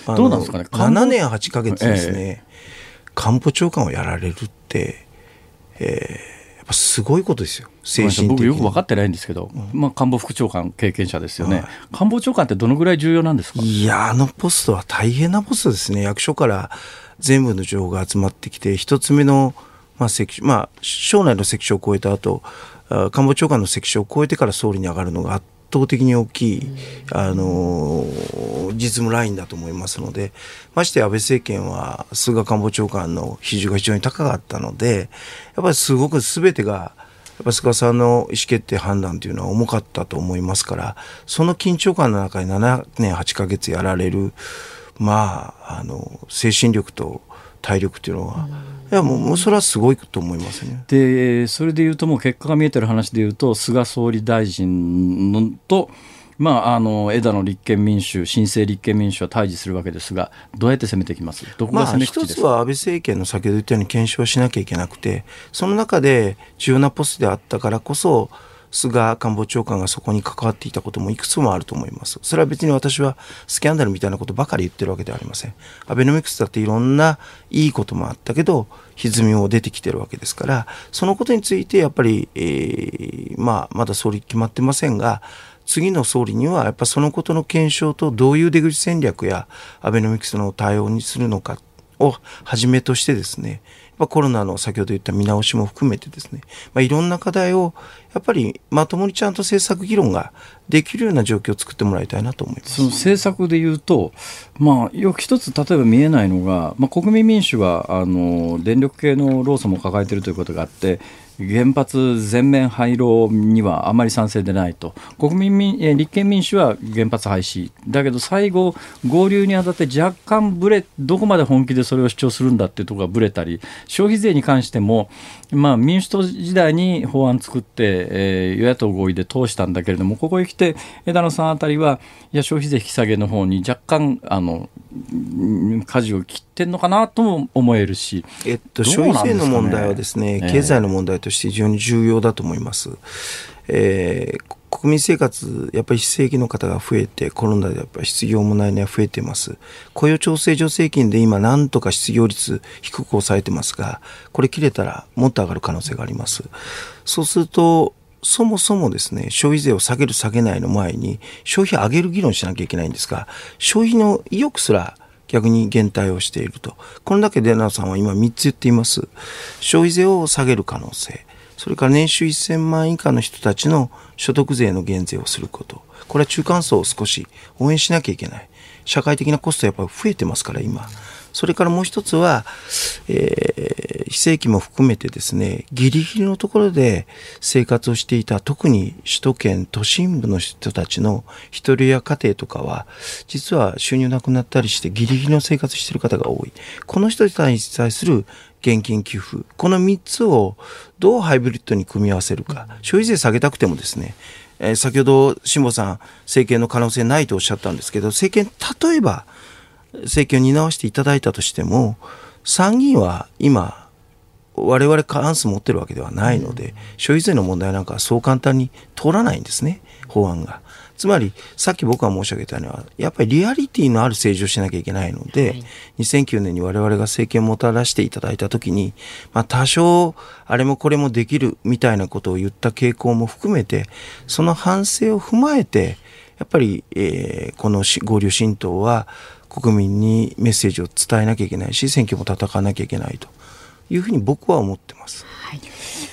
どうなんですかね？7年8か月ですね、えー、官房長官をやられるって、えーぱすごいことですよ、精神僕よく分かってないんですけど、うん、まあ、官房副長官経験者ですよね、はい、官房長官ってどのぐらい重要なんですか？いや、あのポストは大変なポストですね、役所から全部の情報が集まってきて、一つ目の、まあ関まあ、省内の関所を超えた後官房長官の関所を超えてから総理に上がるのが圧倒的に大きい、あの実務ラインだと思いますのでまして安倍政権は菅官房長官の比重が非常に高かったのでやっぱりすごく全てがやっぱ菅さんの意思決定判断というのは重かったと思いますからその緊張感の中に7年8か月やられるまああの精神力と体力っていうのは。いやもうそれはすごいと思いますね。でそれでいうともう結果が見えてる話でいうと菅総理大臣のとまあ、あの枝野立憲民主、新生立憲民主は対峙するわけですが、どうやって攻めてきます？どこが攻め口ですか、まあ、一つは安倍政権の先ほど言ったように検証しなきゃいけなくて、その中で重要なポストであったからこそ、菅官房長官がそこに関わっていたこともいくつもあると思います。それは別に私はスキャンダルみたいなことばかり言ってるわけではありません。アベノミクスだっていろんないいこともあったけど、歪みも出てきてるわけですから、そのことについてやっぱり、えー、まあ、まだ総理決まってませんが、次の総理にはやっぱそのことの検証とどういう出口戦略やアベノミクスの対応にするのかをはじめとしてですね、まあ、コロナの先ほど言った見直しも含めてですね、まあ、いろんな課題をやっぱりまともにちゃんと政策議論ができるような状況を作ってもらいたいなと思います。その政策でいうと、まあ、よく一つ例えば見えないのが、まあ、国民民主はあの電力系の労組も抱えているということがあって原発全面廃炉にはあまり賛成でないと、国民民立憲民主は原発廃止、だけど最後、合流にあたって若干ぶれ、どこまで本気でそれを主張するんだっていうところがぶれたり、消費税に関しても、まあ、民主党時代に法案作って、えー、与野党合意で通したんだけれども、ここへ来て、枝野さんあたりは、いや、消費税引き下げの方に若干、あの、舵を切ってんのかなとも思えるし、えっと、消費税の問題はですね、経済の問題として非常に重要だと思います。えー、国民生活、やっぱり非正規の方が増えて、コロナでやっぱり失業もないね増えています。雇用調整助成金で今、なんとか失業率低く抑えてますが、これ切れたらもっと上がる可能性があります。そうすると、そもそもですね、消費税を下げる下げないの前に、消費上げる議論しなきゃいけないんですが、消費の意欲すら逆に減退をしていると。これだけでナさんは今3つ言っています。消費税を下げる可能性。それから年収1000万以下の人たちの所得税の減税をすること。これは中間層を少し応援しなきゃいけない。社会的なコストやっぱり増えてますから今。それからもう一つは、えー、非正規も含めてですね、ギリギリのところで生活をしていた、特に首都圏都心部の人たちの一人や家庭とかは、実は収入なくなったりしてギリギリの生活してる方が多い。この人に対する現金給付、この3つをどうハイブリッドに組み合わせるか、消費税下げたくてもですね、えー、先ほど辛坊さん、政権の可能性ないとおっしゃったんですけど、政権、例えば、政権を担わせていただいたとしても、参議院は今、我々過半数持ってるわけではないので、消費税の問題なんかはそう簡単に通らないんですね、法案が。つまり、さっき僕が申し上げたのは、やっぱりリアリティのある政治をしなきゃいけないので、はい、2009年に我々が政権をもたらしていただいたときに、まあ多少、あれもこれもできるみたいなことを言った傾向も含めて、その反省を踏まえて、やっぱり、えー、この合流新党は、国民にメッセージを伝えなきゃいけないし選挙も戦わなきゃいけないというふうに僕は思ってます、はい、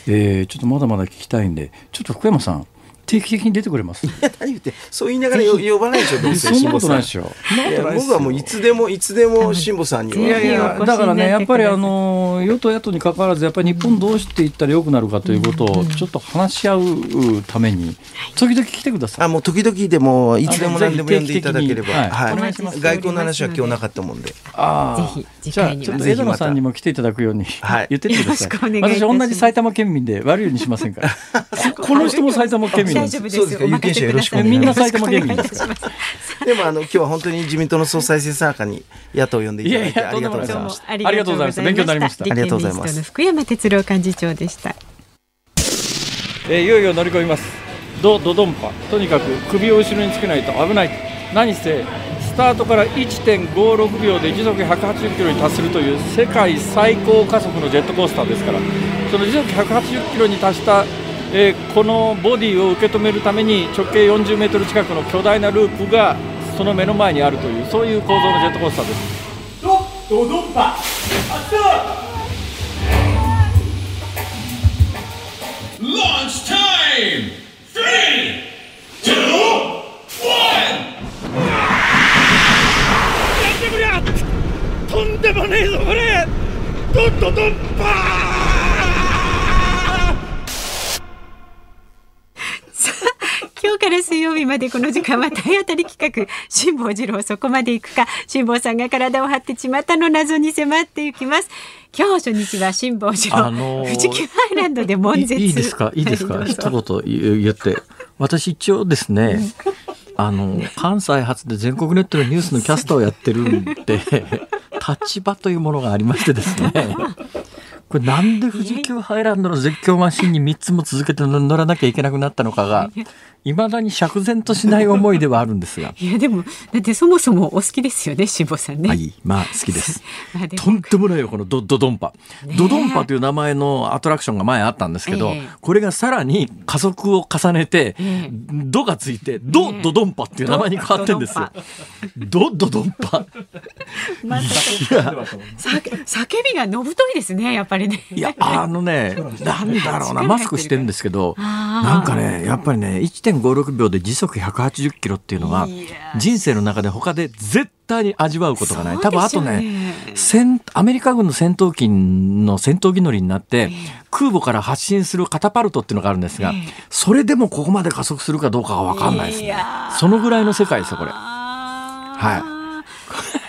えー、ちょっとまだまだ聞きたいんでちょっと福山さん定期的に出てくれます。い や何言ってそう言いながら呼ばないでしょどうせ辛坊さん。いや僕はもういつでもいつでも辛坊さんにいやいやだからねやっぱりあの与党野党に関わらずやっぱり日本どうしていったらよくなるかということをちょっと話し合うために時々来てください。あもう時々でもいつでも何でも呼んでいただければ。はい。外交の話は今日なかったもんで。ああぜひじゃあちょっと枝野さんにも来ていただくように。言っててください。私同じ埼玉県民で悪いようにしませんから。この人も埼玉県民大丈夫ですよ。有権者よろしくみんな埼玉県民ですでもあの今日は本当に自民党の総裁選参加に野党を呼んでいただいてありがとうございました。ありがとうございます。勉強になりました。ありがとうございます。福山哲郎幹事長でした。えー、いよいよ乗り込みます。ドドドンパ。とにかく首を後ろにつけないと危ない。何せスタートから1.56秒で時速180キロに達するという世界最高加速のジェットコースターですからその時速180キロに達したえー、このボディを受け止めるために直径40メートル近くの巨大なループがその目の前にあるというそういう構造のジェットコースターです。ドドンパランチタイム !3、2、1! やってくれとんでもねえぞこれドドドンパから水曜日までこの時間は体当たり企画辛坊治郎そこまで行くか辛坊さんが体を張って巷の謎に迫っていきます。今日初日は辛坊治郎、あのー、富士急ハイランドで悶絶。いいですか？いいですか、はい、一言言って私一応ですねあの関西発で全国ネットのニュースのキャスターをやってるんで 立場というものがありましてですねこれなんで富士急ハイランドの絶叫マシンに3つも続けて乗らなきゃいけなくなったのかがいまだに釈然としない思いではあるんですが。いやでもだってそもそもお好きですよね辛坊さんね。はいまあ好きです。とんでもないよこのドドドンパ、ね、ドドンパという名前のアトラクションが前あったんですけど、えー、これがさらに加速を重ねて、えー、ドがついてドドドンパっていう名前に変わってるんですよ。ドドドンパ。ま叫びがのぶといですねやっぱりねいやあのねなんだろうなマスクしてるんですけどなんかねやっぱりね1 1.56秒で時速180キロっていうのは人生の中で他で絶対に味わうことがない。多分あとね、戦アメリカ軍の戦闘機の戦闘機乗りになって、空母から発進するカタパルトっていうのがあるんですが、それでもここまで加速するかどうかが分かんないですね。そのぐらいの世界ですよ、これ。は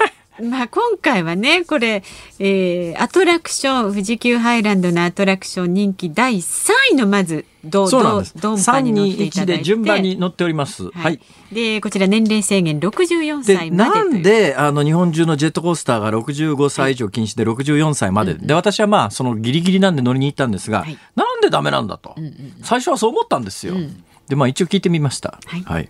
い。まあ、今回はねこれ、えー、アトラクション富士急ハイランドのアトラクション人気第3位のまずドそうなんです。で順番に乗っております。はい。はい、でこちら年齢制限64歳までなんであの日本中のジェットコースターが65歳以上禁止で64歳まで、はい、で私はまあそのギリギリなんで乗りに行ったんですが、はい、なんでダメなんだと、うんうん、最初はそう思ったんですよ。うん、でまあ一応聞いてみました。はい、はい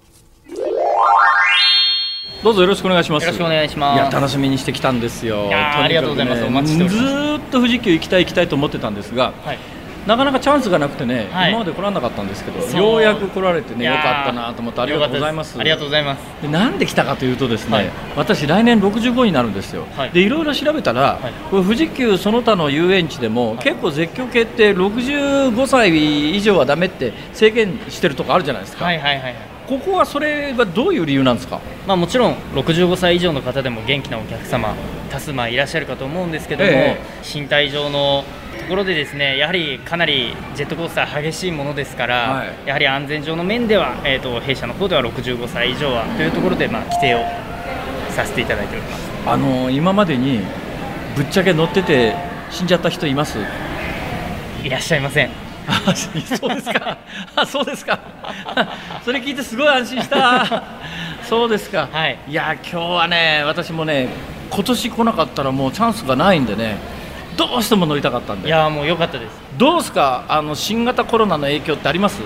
どうぞよろしくお願いします。よろしくお願いします。いや楽しみにしてきたんですよ。ありがとうございます。お待ちしております。ずっと富士急行きたい行きたいと思ってたんですが、はい、なかなかチャンスがなくてね、はい、今まで来らなかったんですけど、ようやく来られてねよかったなと思ってありがとうございます。ありがとうございます。でなんで来たかというとですね、はい、私来年65になるんですよ。はい、でいろいろ調べたら、これ富士急その他の遊園地でも、結構絶叫系って65歳以上はダメって制限してるとこあるじゃないですか。はいはいはい。ここはそれはどういう理由なんですか、まあ、もちろん65歳以上の方でも元気なお客様多数まあいらっしゃるかと思うんですけども、えー、身体上のところでですねやはりかなりジェットコースター激しいものですから、はい、やはり安全上の面では、えーと、弊社の方では65歳以上はというところで、まあ、規定をさせていただいております。あの今までにぶっちゃけ乗ってて死んじゃった人います？いらっしゃいませんあ そうですか。あそうですか。それ聞いてすごい安心した。そうですか、はい、いや今日はね私もね今年来なかったらもうチャンスがないんでねどうしても乗りたかったんで。いやもう良かったです。どうですか？あの新型コロナの影響ってあります？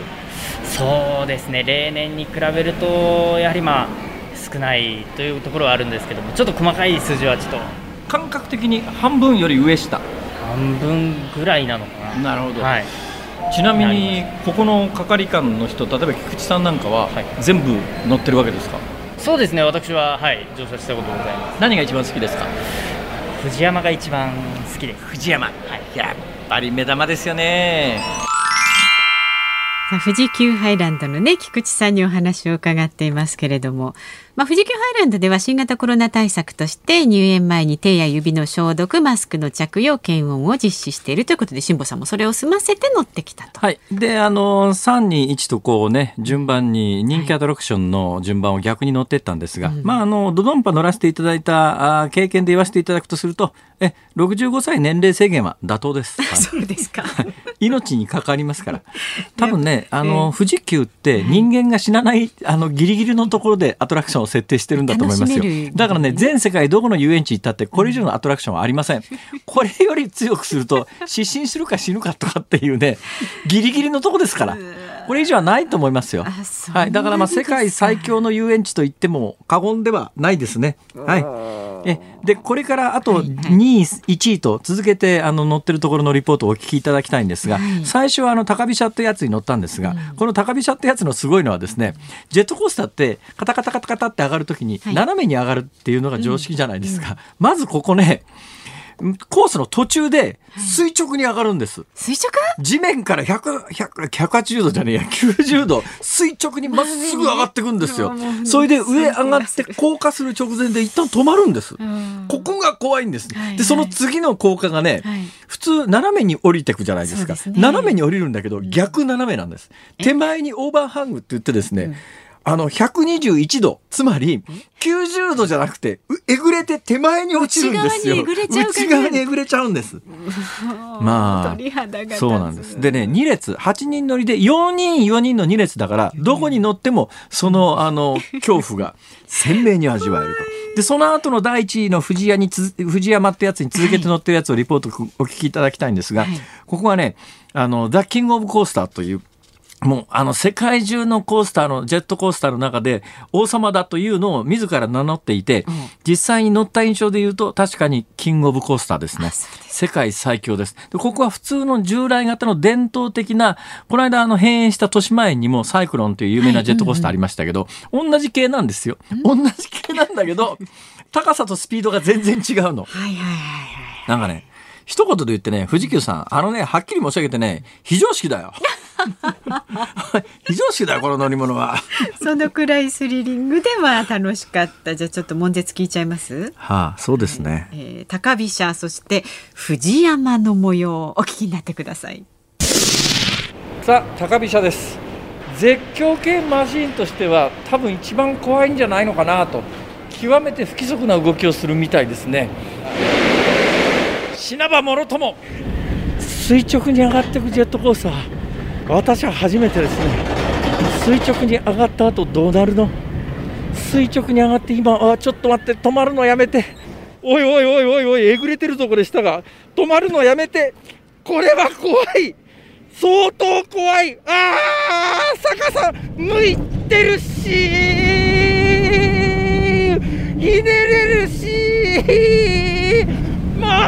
そうですね。例年に比べるとやはりまあ少ないというところはあるんですけどもちょっと細かい数字はちょっと。感覚的に半分より上下。半分ぐらいなのかな。なるほど、はいちなみにここの係官の人例えば菊池さんなんかは全部乗ってるわけですか、そうですね。私ははい。乗車したことございます。何が一番好きですか？藤山が一番好きです。藤山、はい、やっぱり目玉ですよね。富士急ハイランドのね菊池さんにお話を伺っていますけれども、まあ、富士急ハイランドでは新型コロナ対策として入園前に手や指の消毒マスクの着用検温を実施しているということで辛坊さんもそれを済ませて乗ってきたと。はいであの3に1とこうね順番に人気アトラクションの順番を逆に乗っていったんですが、はい、まああのドドンパ乗らせていただいたあ経験で言わせていただくとするとえ65歳年齢制限は妥当です。そうですか命に関わりますから 多分ねあの、富士急って人間が死なない、あの、ギリギリのところでアトラクションを設定してるんだと思いますよ。だからね、全世界どこの遊園地行ったって、これ以上のアトラクションはありません。これより強くすると、失神するか死ぬかとかっていうね、ギリギリのとこですから。これ以上はないと思いいますよ。はい、だからまあ世界最強の遊園地と言っても過言ではないですね。はい。えでこれからあと2位、1位と続けてあの乗ってるところのリポートをお聞きいただきたいんですが、はい、最初はあの高飛車ってやつに乗ったんですが、うん、この高飛車ってやつのすごいのはですねジェットコースターってカタカタカタカタって上がるときに斜めに上がるっていうのが常識じゃないですか。まずここねコースの途中で垂直に上がるんです。垂直？地面から100、100、180度じゃねえや、90度、垂直にまっすぐ上がっていくんですよ。それで上上がって降下する直前で一旦止まるんです。ここが怖いんです。で、その次の降下がね、普通斜めに降りていくじゃないですか。斜めに降りるんだけど、逆斜めなんです。手前にオーバーハングって言ってですね、あの、121度、つまり、90度じゃなくて、えぐれて手前に落ちるんですよ。内側にえぐれちゃうんです。まあ、そうなんです。でね、2列、8人乗りで、4人、4人の2列だから、どこに乗っても、その、あの、恐怖が鮮明に味わえると。で、その後の第一位の藤屋につ、藤山ってやつに続けて乗ってるやつをリポートお聞きいただきたいんですが、はい、ここはね、あの、ザ・キング・オブ・コースターというもうあの世界中のコースターのジェットコースターの中で王様だというのを自ら名乗っていて、うん、実際に乗った印象で言うと確かにキングオブコースターですね。世界最強です。でここは普通の従来型の伝統的な、この間あの閉園した年前にもサイクロンという有名なジェットコースターありましたけど、はいうんうん、同じ系なんですよ。同じ系なんだけど、高さとスピードが全然違うの。はいはいはいはい。なんかね、一言で言ってね、富士急さん、あのね、はっきり申し上げてね、非常識だよ。非常識だよこの乗り物は。そのくらいスリリングでは楽しかった。じゃあちょっと悶絶聞いちゃいます？はあそうですね、えー、高飛車そして藤山の模様お聞きになってください。さあ高飛車です。絶叫系マシンとしては多分一番怖いんじゃないのかなと極めて不規則な動きをするみたいですね死なばもろとも。垂直に上がっていくジェットコースター私は初めてですね。垂直に上がった後どうなるの？垂直に上がって今あちょっと待って止まるのやめて。おいおいおいおいおいえぐれてるとこでしたが。止まるのやめて。これは怖い。相当怖い。ああ逆さ向いてるし。ひねれるし。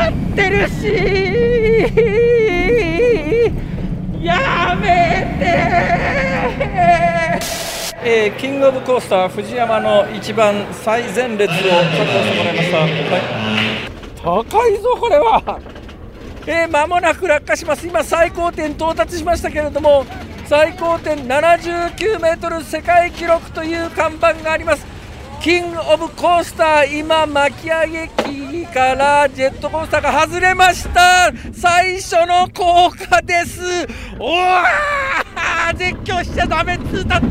ってるし。やめて。えー、キングオブコースター藤山の一番最前列を確保してもらいました、はい、高いぞこれは。えー、間もなく落下します。今最高点到達しましたけれども最高点79メートル世界記録という看板があります。キングオブコースター今巻き上げ機からジェットコースターが外れました。最初の効果です。おわ絶叫しちゃダメっつったって。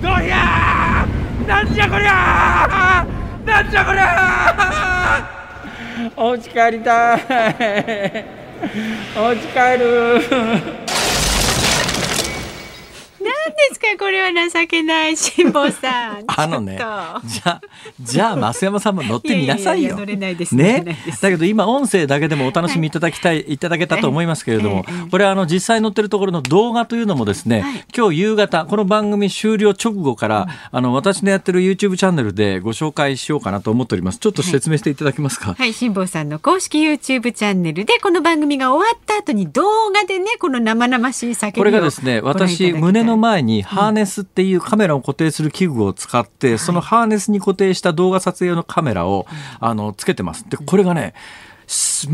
どやなんじゃこりゃなんじゃこりゃお家帰りたい。お家帰る。ですかこれは情けない辛坊さん。あのねじゃあじゃあ増山さんも乗ってみなさいよ。乗れないですね？だけど今音声だけでもお楽しみいただきたい、はい、いただけたと思いますけれども、これはあの実際乗ってるところの動画というのもですね、はい、今日夕方この番組終了直後から、あの私のやってる YouTube チャンネルでご紹介しようかなと思っております。ちょっと説明していただけますか？はい。辛坊、さんの公式 YouTube チャンネルでこの番組が終わった後に動画でねこの生々しい叫びこれがですね私胸の前にハーネスっていうカメラを固定する器具を使って、そのハーネスに固定した動画撮影用のカメラを、あのつけてます。でこれがね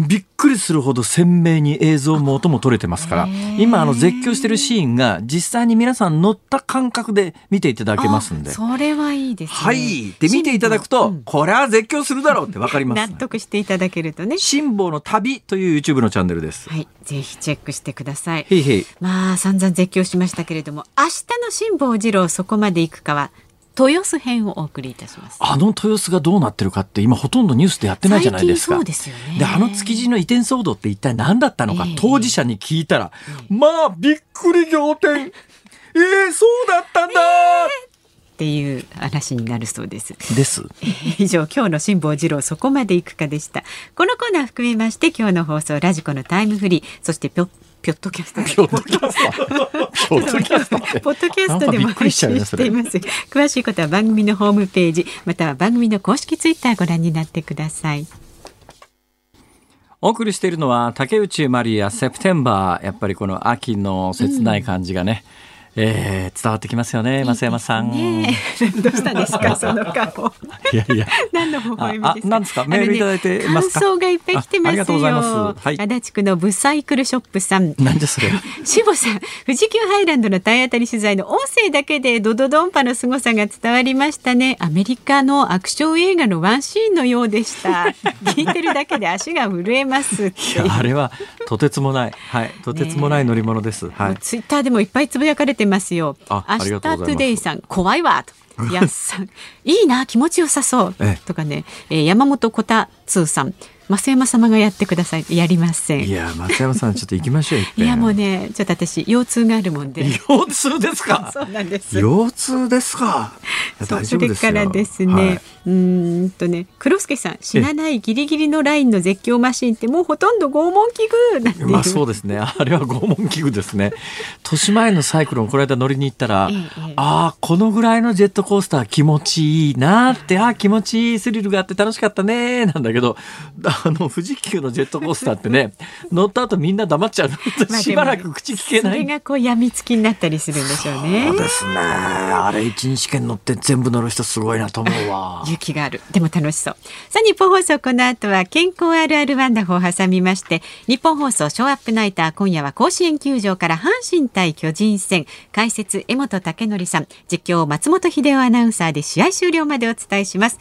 びっくりするほど鮮明に映像も音も撮れてますから今あの絶叫してるシーンが実際に皆さん乗った感覚で見ていただけますんで。それはいいですね。はい。で見ていただくと、うん、これは絶叫するだろうってわかります、納得していただけるとね。辛抱の旅という YouTube のチャンネルです。はい。ぜひチェックしてください。へいへい。まあ散々絶叫しましたけれども明日の辛抱二郎そこまで行くかは豊洲編をお送りいたしますあの豊洲がどうなってるかって今ほとんどニュースでやってないじゃないですかそうですよねであの築地の移転騒動って一体何だったのか、えー、当事者に聞いたら、えー、まあびっくり仰天えー、そうだったんだ、えーっていう話になるそうです。です。以上今日の辛坊治郎そこまでいくかでした。このコーナー含めまして今日の放送ラジコのタイムフリーそしてぴょピョッドキャスト。ピョッドキャスト。ポッドキャスト。ポッドキャストでも配信しています。詳しいことは番組のホームページ、または番組の公式ツイッターご覧になってください。お送りしているのは竹内まりやセプテンバーやっぱりこの秋の切ない感じがね、うんえー、伝わってきますよね、増山さん。ね、どうしたんですか、その顔。いやいや。何の微笑みですか？ですか、メールいただいてますか？感想がいっぱい来てますありがとうございます。はい。足立区のブサイクルショップさん。なんでそれ。しぼさん、富士急ハイランドの体当たり取材の音声だけでドドドンパの凄さが伝わりましたね。アメリカのアクション映画のワンシーンのようでした。聞いてるだけで足が震えます。いや、あれはとてつもない、はい、とてつもない乗り物です。はい。ツイッターでもいっぱいつぶやかれてますよ。あ明日トゥデイさん怖いわと。やっさんいいな気持ちよさそう。とかね、えー、山本こたつーさん。増山様がやってください。やりません。いや増山さんちょっと行きましょう いやもうねちょっと私腰痛があるもんで。腰痛ですか？そうなんです。腰痛ですか？それからですね、はい、うんとね黒助さん死なないギリギリのラインの絶叫マシンってもうほとんど拷問器具なんてまあそうですね。あれは拷問器具ですね。年前のサイクロンこの間乗りに行ったら、ええ、ああこのぐらいのジェットコースター気持ちいいなってあ気持ちいいスリルがあって楽しかったねなんだけどあの富士急のジェットコースターってね 乗った後みんな黙っちゃう。しばらく口聞けない、それがこう病みつきになったりするんでしょうね。そうですねあれ一日券乗って全部乗る人すごいなと思うわ。勇気がある。でも楽しそう。さあ日本放送この後は健康あるあるワンダホを挟みまして日本放送ショーアップナイター今夜は甲子園球場から阪神対巨人戦。解説江本武則さん。実況松本秀夫アナウンサーで試合終了までお伝えします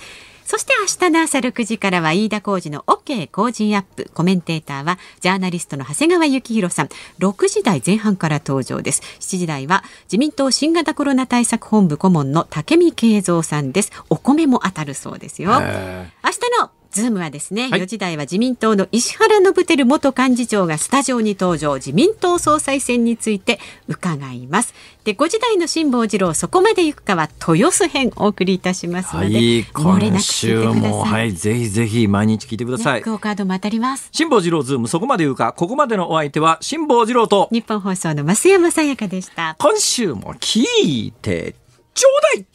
そして明日の朝6時からは飯田浩二の OK 工事アップ。コメンテーターはジャーナリストの長谷川幸宏さん。6時台前半から登場です。7時台は自民党新型コロナ対策本部顧問の武見慶三さんです。お米も当たるそうですよ。明日のズームはですね、はい、4時台は自民党の石原伸晃元幹事長がスタジオに登場。自民党総裁選について伺います。で5時台の辛坊治郎そこまで行くかは豊洲編お送りいたしますので、はい、今週もはいぜひぜひ毎日聞いてください、クオカードも当たります。辛坊治郎ズームそこまで言うかここまでのお相手は辛坊治郎と日本放送の増山さやかでした。今週も聞いてちょうだい